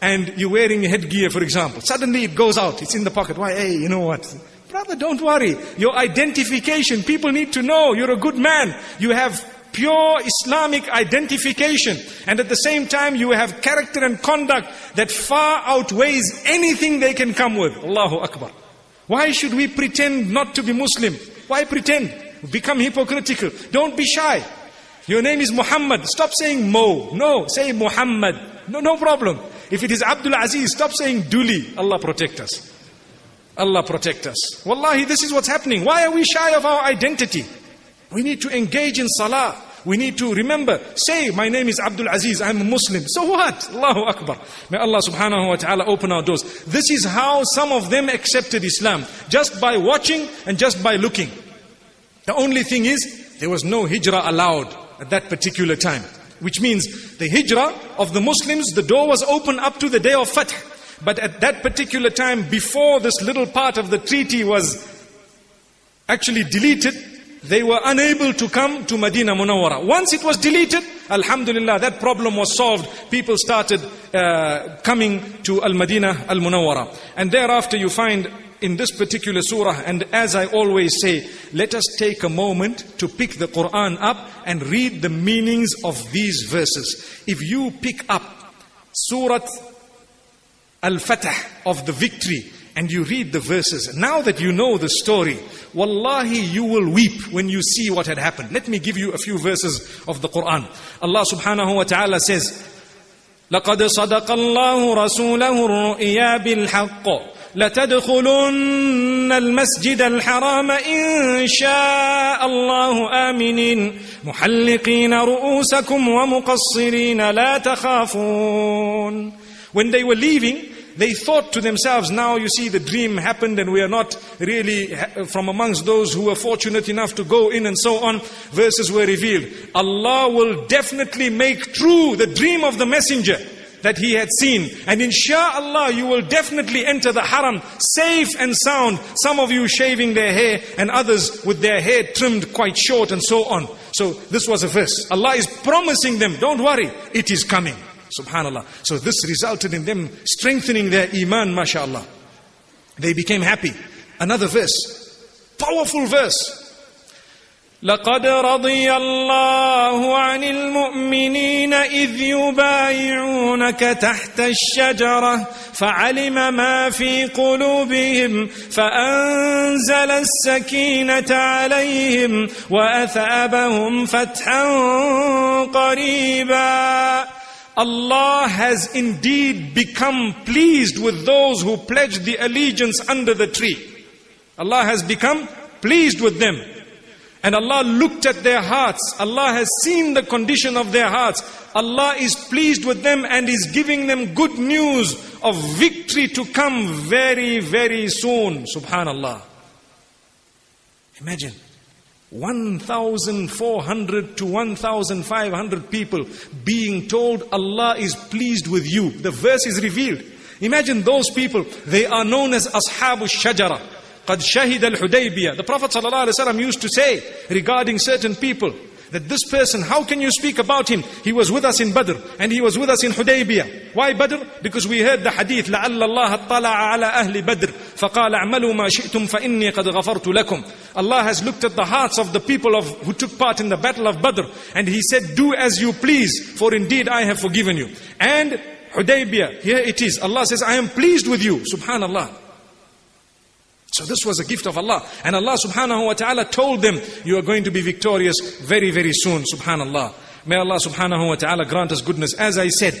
Speaker 2: and you're wearing a headgear, for example. Suddenly it goes out, it's in the pocket. Why, hey, you know what? Brother, don't worry. Your identification, people need to know you're a good man. You have pure Islamic identification. And at the same time, you have character and conduct that far outweighs anything they can come with. Allahu Akbar. Why should we pretend not to be Muslim? Why pretend? Become hypocritical. Don't be shy. Your name is Muhammad. Stop saying Mo. No, say Muhammad. No, no problem. If it is Abdul Aziz, stop saying Duli. Allah protect us. Allah protect us. Wallahi, this is what's happening. Why are we shy of our identity? We need to engage in salah. We need to remember, say, my name is Abdul Aziz, I'm a Muslim. So what? Allahu Akbar. May Allah subhanahu wa ta'ala open our doors. This is how some of them accepted Islam. Just by watching and just by looking. The only thing is, there was no hijrah allowed at that particular time. Which means the hijrah of the Muslims, the door was open up to the day of Fath. But at that particular time, before this little part of the treaty was actually deleted, they were unable to come to Medina Munawwara. Once it was deleted, Alhamdulillah, that problem was solved. People started uh, coming to Al Madinah Al Munawwara. And thereafter you find in this particular surah, and as I always say, let us take a moment to pick the Quran up and read the meanings of these verses. If you pick up Surah Al-Fatah of the victory, and you read the verses, now that you know the story, wallahi, you will weep when you see what had happened. Let me give you a few verses of the Quran. Allah subhanahu wa ta'ala says, لقد صدق الله رسوله الرؤيا بالحق لتدخلن المسجد الحرام إن شاء الله آمنين محلقين رؤوسكم ومقصرين لا تخافون When they were leaving, they thought to themselves, now you see the dream happened and we are not really from amongst those who were fortunate enough to go in and so on. Verses were revealed. Allah will definitely make true the dream of the messenger that he had seen. And insha'Allah, you will definitely enter the haram safe and sound. Some of you shaving their hair and others with their hair trimmed quite short and so on. So this was a verse. Allah is promising them, don't worry, it is coming. Subhanallah. So this resulted in them strengthening their iman, mashallah. They became happy. Another verse. Powerful verse.
Speaker 3: لقد رضي الله عن المؤمنين إذ يبايعونك تحت الشجرة فعلم ما في قلوبهم فأنزل السكينة عليهم وأثابهم فتحا قريبا
Speaker 2: Allah has indeed become pleased with those who pledged the allegiance under the tree. Allah has become pleased with them. And Allah looked at their hearts. Allah has seen the condition of their hearts. Allah is pleased with them and is giving them good news of victory to come very, very soon. Subhanallah. Imagine. 1,400 to 1,500 people being told Allah is pleased with you. The verse is revealed. Imagine those people, they are known as Ashabu Shajara. قد شهد الحديبية The Prophet ﷺ used to say regarding certain people that this person, how can you speak about him? He was with us in Badr and he was with us in Hudaybiyah. Why Badr? Because we heard the hadith لعل الله اطلع على أهل بدر فقال اعملوا ما شئتم فإني قد غفرت لكم Allah has looked at the hearts of the people of, who took part in the battle of Badr and he said do as you please for indeed I have forgiven you. And Hudaybiyah, here it is. Allah says I am pleased with you. Subhanallah. So this was a gift of Allah. And Allah subhanahu wa ta'ala told them, you are going to be victorious very, very soon. Subhanallah. May Allah subhanahu wa ta'ala grant us goodness. As I said,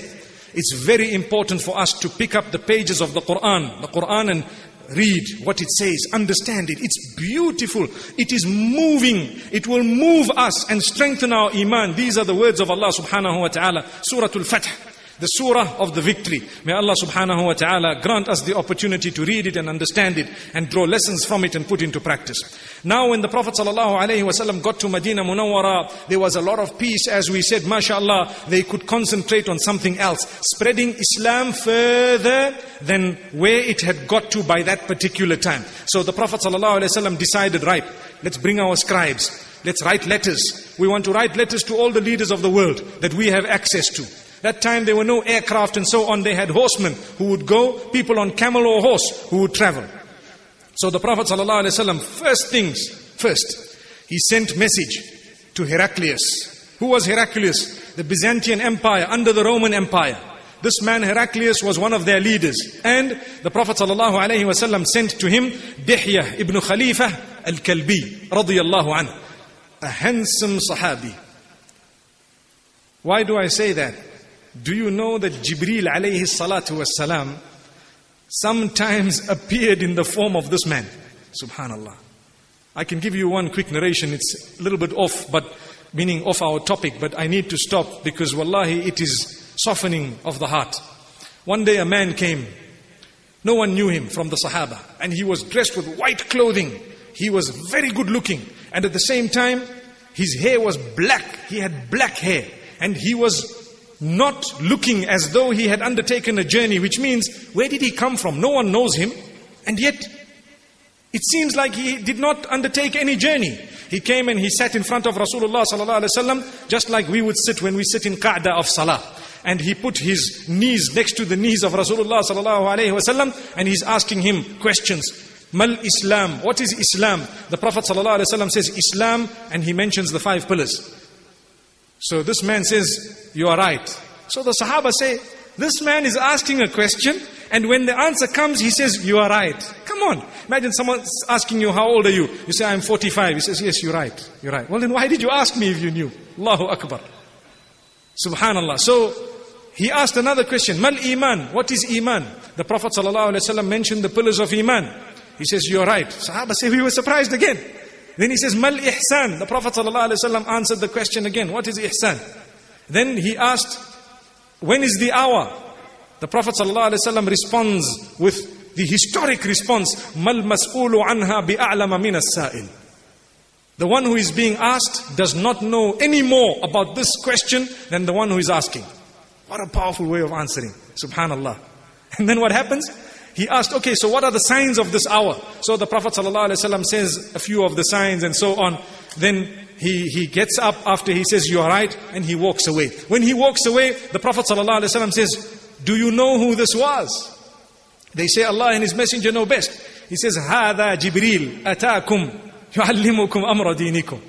Speaker 2: it's very important for us to pick up the pages of the Quran, the Quran and read what it says, understand it. It's beautiful. It is moving. It will move us and strengthen our iman. These are the words of Allah subhanahu wa ta'ala. Surah Al-Fath the surah of the victory. May Allah subhanahu wa ta'ala grant us the opportunity to read it and understand it and draw lessons from it and put into practice. Now when the Prophet sallallahu alaihi wasallam got to Medina Munawwara, there was a lot of peace as we said, mashallah, they could concentrate on something else, spreading Islam further than where it had got to by that particular time. So the Prophet sallallahu alaihi wasallam decided, right, let's bring our scribes. Let's write letters. We want to write letters to all the leaders of the world that we have access to. That time there were no aircraft and so on. They had horsemen who would go, people on camel or horse who would travel. So the Prophet ﷺ, first things first, he sent message to Heraclius. Who was Heraclius? The Byzantine Empire under the Roman Empire. This man Heraclius was one of their leaders. And the Prophet ﷺ sent to him Dihya ibn Khalifa al-Kalbi radiyallahu anhu. A handsome Sahabi. Why do I say that? Do you know that Jibril alayhi salatu wasalam sometimes appeared in the form of this man? Subhanallah. I can give you one quick narration. It's a little bit off, but meaning off our topic, but I need to stop because wallahi it is softening of the heart. One day a man came. No one knew him from the Sahaba. And he was dressed with white clothing. He was very good looking. And at the same time, his hair was black. He had black hair. And he was not looking as though he had undertaken a journey, which means, where did he come from? No one knows him. And yet, it seems like he did not undertake any journey. He came and he sat in front of Rasulullah just like we would sit when we sit in qa'da of salah. And he put his knees next to the knees of Rasulullah and he's asking him questions. Mal Islam. What is Islam? The Prophet says Islam, and he mentions the five pillars. So this man says, You are right. So the Sahaba say, This man is asking a question, and when the answer comes, he says, You are right. Come on. Imagine someone asking you, How old are you? You say, I'm 45. He says, Yes, you're right. You're right. Well, then why did you ask me if you knew? Allahu Akbar. Subhanallah. So he asked another question, Mal Iman. What is Iman? The Prophet ﷺ mentioned the pillars of Iman. He says, You're right. Sahaba say, We were surprised again. Then he says, Mal ihsan. The Prophet ﷺ answered the question again, what is ihsan? Then he asked, when is the hour? The Prophet ﷺ responds with the historic response, Mal mas'ulu anha bi'a'lama min as-sa'il. The one who is being asked does not know any more about this question than the one who is asking. What a powerful way of answering. Subhanallah. And then what happens? He asked, okay, so what are the signs of this hour? So the Prophet ﷺ says a few of the signs and so on. Then he, he gets up after he says, you are right, and he walks away. When he walks away, the Prophet ﷺ says, do you know who this was? They say Allah and His Messenger know best. He says, هذا جبريل أتاكم يعلمكم أمر دينكم.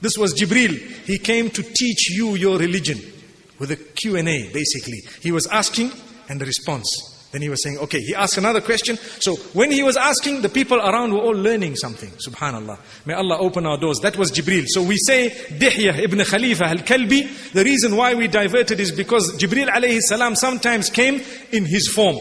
Speaker 2: This was Jibril. He came to teach you your religion with a Q&A basically. He was asking and the response. Then he was saying, okay, he asked another question. So when he was asking, the people around were all learning something. Subhanallah. May Allah open our doors. That was Jibril. So we say Dihya ibn Khalifa al-Kalbi. The reason why we diverted is because Jibril alayhi salam sometimes came in his form.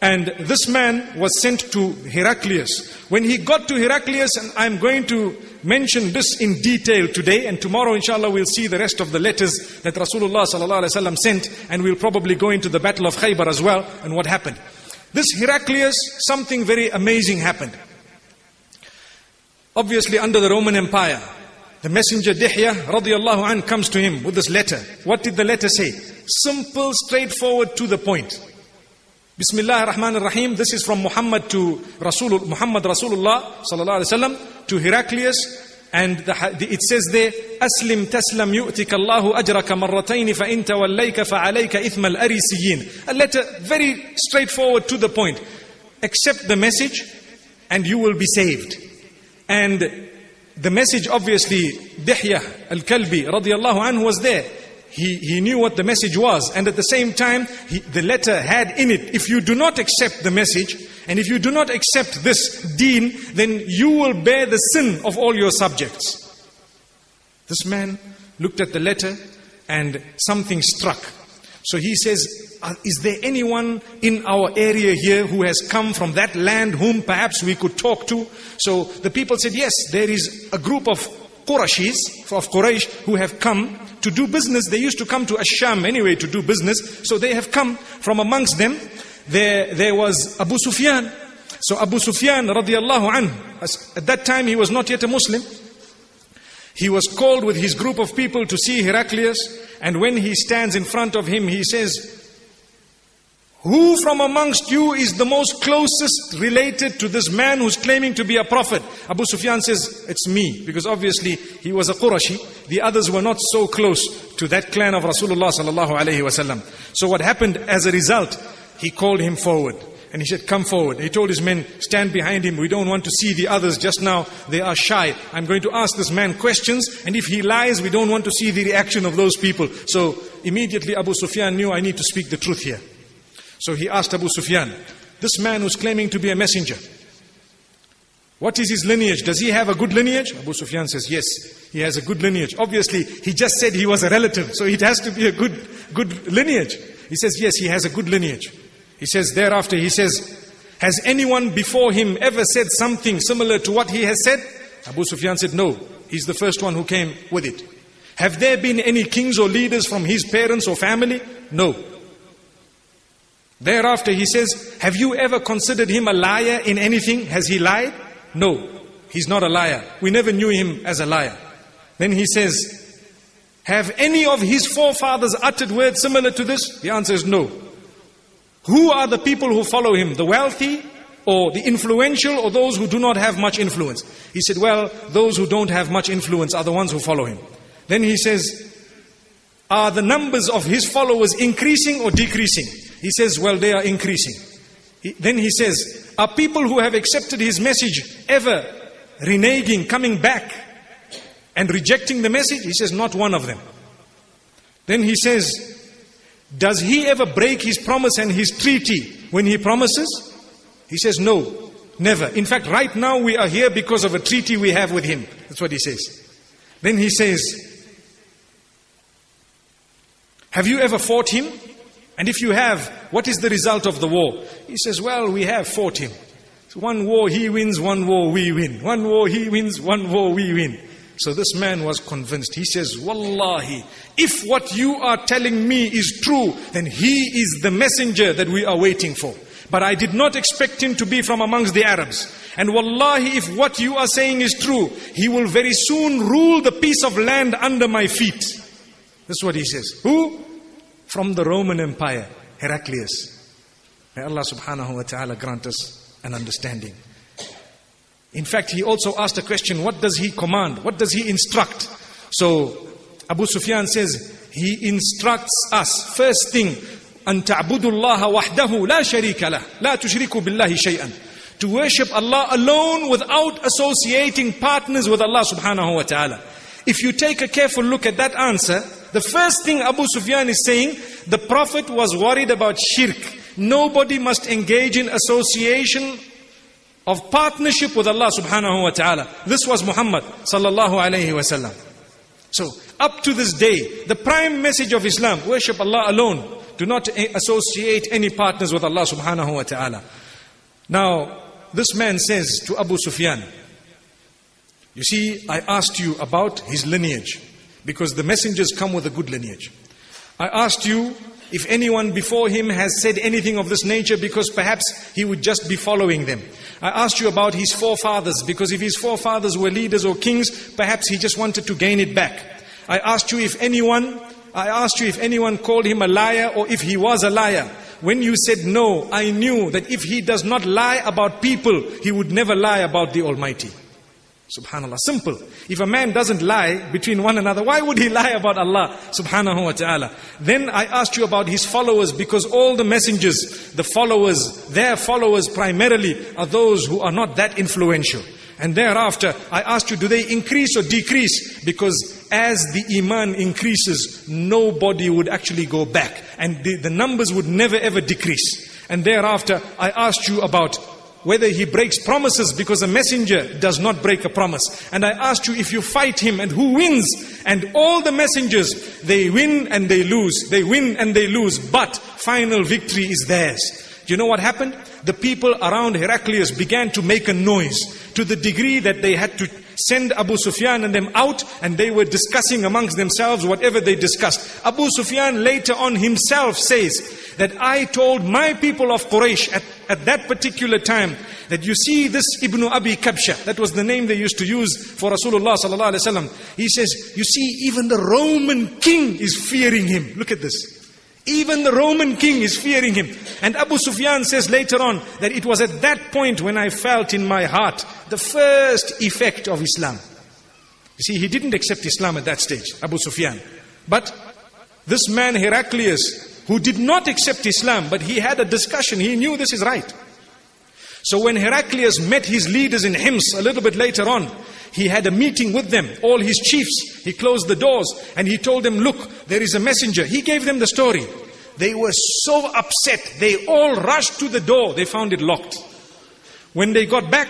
Speaker 2: And this man was sent to Heraclius. When he got to Heraclius, and I'm going to mention this in detail today, and tomorrow, inshallah, we'll see the rest of the letters that Rasulullah sent, and we'll probably go into the Battle of Khaybar as well, and what happened. This Heraclius, something very amazing happened. Obviously, under the Roman Empire, the messenger Dihya radiallahu an comes to him with this letter. What did the letter say? Simple, straightforward, to the point. Bismillah ar-Rahman ar-Rahim. This is from Muhammad to Rasul, Muhammad Rasulullah sallallahu alaihi wasallam to Heraclius. And the, the, it says there, أسلم تسلم يؤتك الله أجرك مرتين فإن توليك فعليك إثم الأريسيين. A letter very straightforward to the point. Accept the message and you will be saved. And the message obviously, Dihya al-Kalbi radiallahu anhu was there. He, he knew what the message was. And at the same time, he, the letter had in it, if you do not accept the message, and if you do not accept this deen, then you will bear the sin of all your subjects. This man looked at the letter and something struck. So he says, uh, Is there anyone in our area here who has come from that land whom perhaps we could talk to? So the people said, Yes, there is a group of Qurashis, of Quraysh, who have come to do business. They used to come to Asham anyway to do business. So they have come from amongst them. There, there was Abu Sufyan. So Abu Sufyan radiallahu anhu, at that time he was not yet a Muslim. He was called with his group of people to see Heraclius. And when he stands in front of him, he says, who from amongst you is the most closest related to this man who's claiming to be a prophet? Abu Sufyan says, It's me. Because obviously he was a Qurashi. The others were not so close to that clan of Rasulullah sallallahu wasallam. So what happened as a result? He called him forward. And he said, Come forward. He told his men, Stand behind him. We don't want to see the others just now. They are shy. I'm going to ask this man questions. And if he lies, we don't want to see the reaction of those people. So immediately Abu Sufyan knew I need to speak the truth here. So he asked Abu Sufyan, this man who's claiming to be a messenger, what is his lineage? Does he have a good lineage? Abu Sufyan says, yes, he has a good lineage. Obviously, he just said he was a relative, so it has to be a good, good lineage. He says, yes, he has a good lineage. He says, thereafter, he says, has anyone before him ever said something similar to what he has said? Abu Sufyan said, no, he's the first one who came with it. Have there been any kings or leaders from his parents or family? No. Thereafter he says, have you ever considered him a liar in anything? Has he lied? No, he's not a liar. We never knew him as a liar. Then he says, have any of his forefathers uttered words similar to this? The answer is no. Who are the people who follow him? The wealthy or the influential or those who do not have much influence? He said, well, those who don't have much influence are the ones who follow him. Then he says, are the numbers of his followers increasing or decreasing? He says, well, they are increasing. He, then he says, are people who have accepted his message ever reneging, coming back and rejecting the message? He says, not one of them. Then he says, does he ever break his promise and his treaty when he promises? He says, no, never. In fact, right now we are here because of a treaty we have with him. That's what he says. Then he says, have you ever fought him? And if you have, what is the result of the war? He says, well, we have fought him. So one war he wins, one war we win. One war he wins, one war we win. So this man was convinced. He says, Wallahi, if what you are telling me is true, then he is the messenger that we are waiting for. But I did not expect him to be from amongst the Arabs. And wallahi, if what you are saying is true, he will very soon rule the piece of land under my feet. That's what he says. Who? From the Roman Empire, Heraclius. May Allah subhanahu wa ta'ala grant us an understanding. In fact, he also asked a question, what does he command? What does he instruct? So, Abu Sufyan says, he instructs us, first thing, أن تعبدوا الله وحده لا شريك له لا تشركوا بالله شيئا to worship Allah alone without associating partners with Allah subhanahu wa ta'ala. If you take a careful look at that answer, the first thing Abu Sufyan is saying, the Prophet was worried about shirk. nobody must engage in association of partnership with Allah subhanahu wa ta'ala. This was Muhammad sallallahu alayhi wasallam. So, up to this day, the prime message of Islam, worship Allah alone. Do not associate any partners with Allah subhanahu wa ta'ala. Now, this man says to Abu Sufyan, You see, I asked you about his lineage because the messengers come with a good lineage. I asked you if anyone before him has said anything of this nature because perhaps he would just be following them. I asked you about his forefathers because if his forefathers were leaders or kings, perhaps he just wanted to gain it back. I asked you if anyone, I asked you if anyone called him a liar or if he was a liar. When you said no, I knew that if he does not lie about people, he would never lie about the Almighty. Subhanallah. Simple. If a man doesn't lie between one another, why would he lie about Allah? Subhanahu wa ta'ala. Then I asked you about his followers because all the messengers, the followers, their followers primarily are those who are not that influential. And thereafter, I asked you, do they increase or decrease? Because as the Iman increases, nobody would actually go back. And the, the numbers would never ever decrease. And thereafter, I asked you about whether he breaks promises because a messenger does not break a promise. And I asked you if you fight him and who wins? And all the messengers, they win and they lose. They win and they lose. But final victory is theirs. Do you know what happened? The people around Heraclius began to make a noise to the degree that they had to send Abu Sufyan and them out and they were discussing amongst themselves whatever they discussed. Abu Sufyan later on himself says that I told my people of Quraysh at, at that particular time that you see this Ibn Abi Kabsha, that was the name they used to use for Rasulullah sallallahu alaihi wasallam. He says, you see, even the Roman king is fearing him. Look at this. Even the Roman king is fearing him. And Abu Sufyan says later on that it was at that point when I felt in my heart the first effect of Islam. You see, he didn't accept Islam at that stage, Abu Sufyan. But this man Heraclius, who did not accept Islam, but he had a discussion, he knew this is right. So when Heraclius met his leaders in Hims a little bit later on, he had a meeting with them, all his chiefs. He closed the doors and he told them, Look, there is a messenger. He gave them the story. They were so upset. They all rushed to the door. They found it locked. When they got back,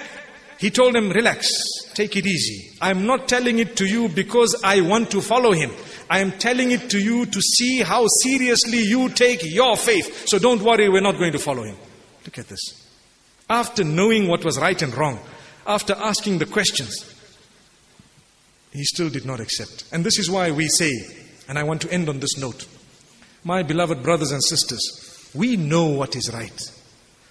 Speaker 2: he told him, Relax, take it easy. I'm not telling it to you because I want to follow him. I am telling it to you to see how seriously you take your faith. So don't worry, we're not going to follow him. Look at this. After knowing what was right and wrong, after asking the questions, he still did not accept. And this is why we say, and I want to end on this note, my beloved brothers and sisters, we know what is right.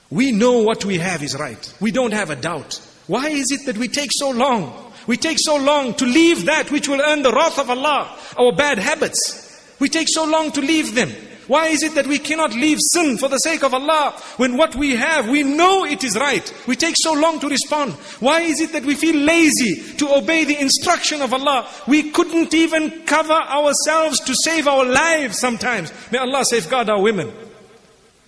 Speaker 2: We know what we have is right. We don't have a doubt. Why is it that we take so long? We take so long to leave that which will earn the wrath of Allah, our bad habits. We take so long to leave them. Why is it that we cannot leave sin for the sake of Allah when what we have, we know it is right? We take so long to respond. Why is it that we feel lazy to obey the instruction of Allah? We couldn't even cover ourselves to save our lives sometimes. May Allah safeguard our women.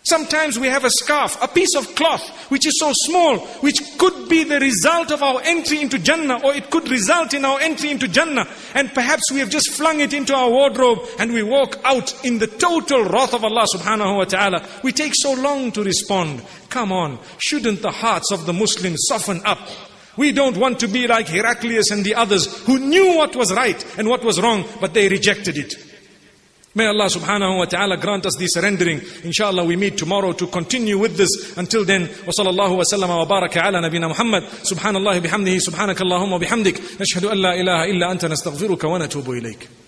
Speaker 2: Sometimes we have a scarf, a piece of cloth, which is so small, which could be the result of our entry into Jannah, or it could result in our entry into Jannah. And perhaps we have just flung it into our wardrobe and we walk out in the total wrath of Allah subhanahu wa ta'ala. We take so long to respond. Come on, shouldn't the hearts of the Muslims soften up? We don't want to be like Heraclius and the others who knew what was right and what was wrong, but they rejected it. May Allah subhanahu wa ta'ala grant us the surrendering. Inshallah we meet tomorrow to continue with this. Until then, wa sallallahu wa sallama wa baraka ala nabina Muhammad. Subhanallah bihamdihi, subhanakallahumma bihamdik. Nashhadu an la ilaha illa anta nastaghfiruka wa natubu ilayk.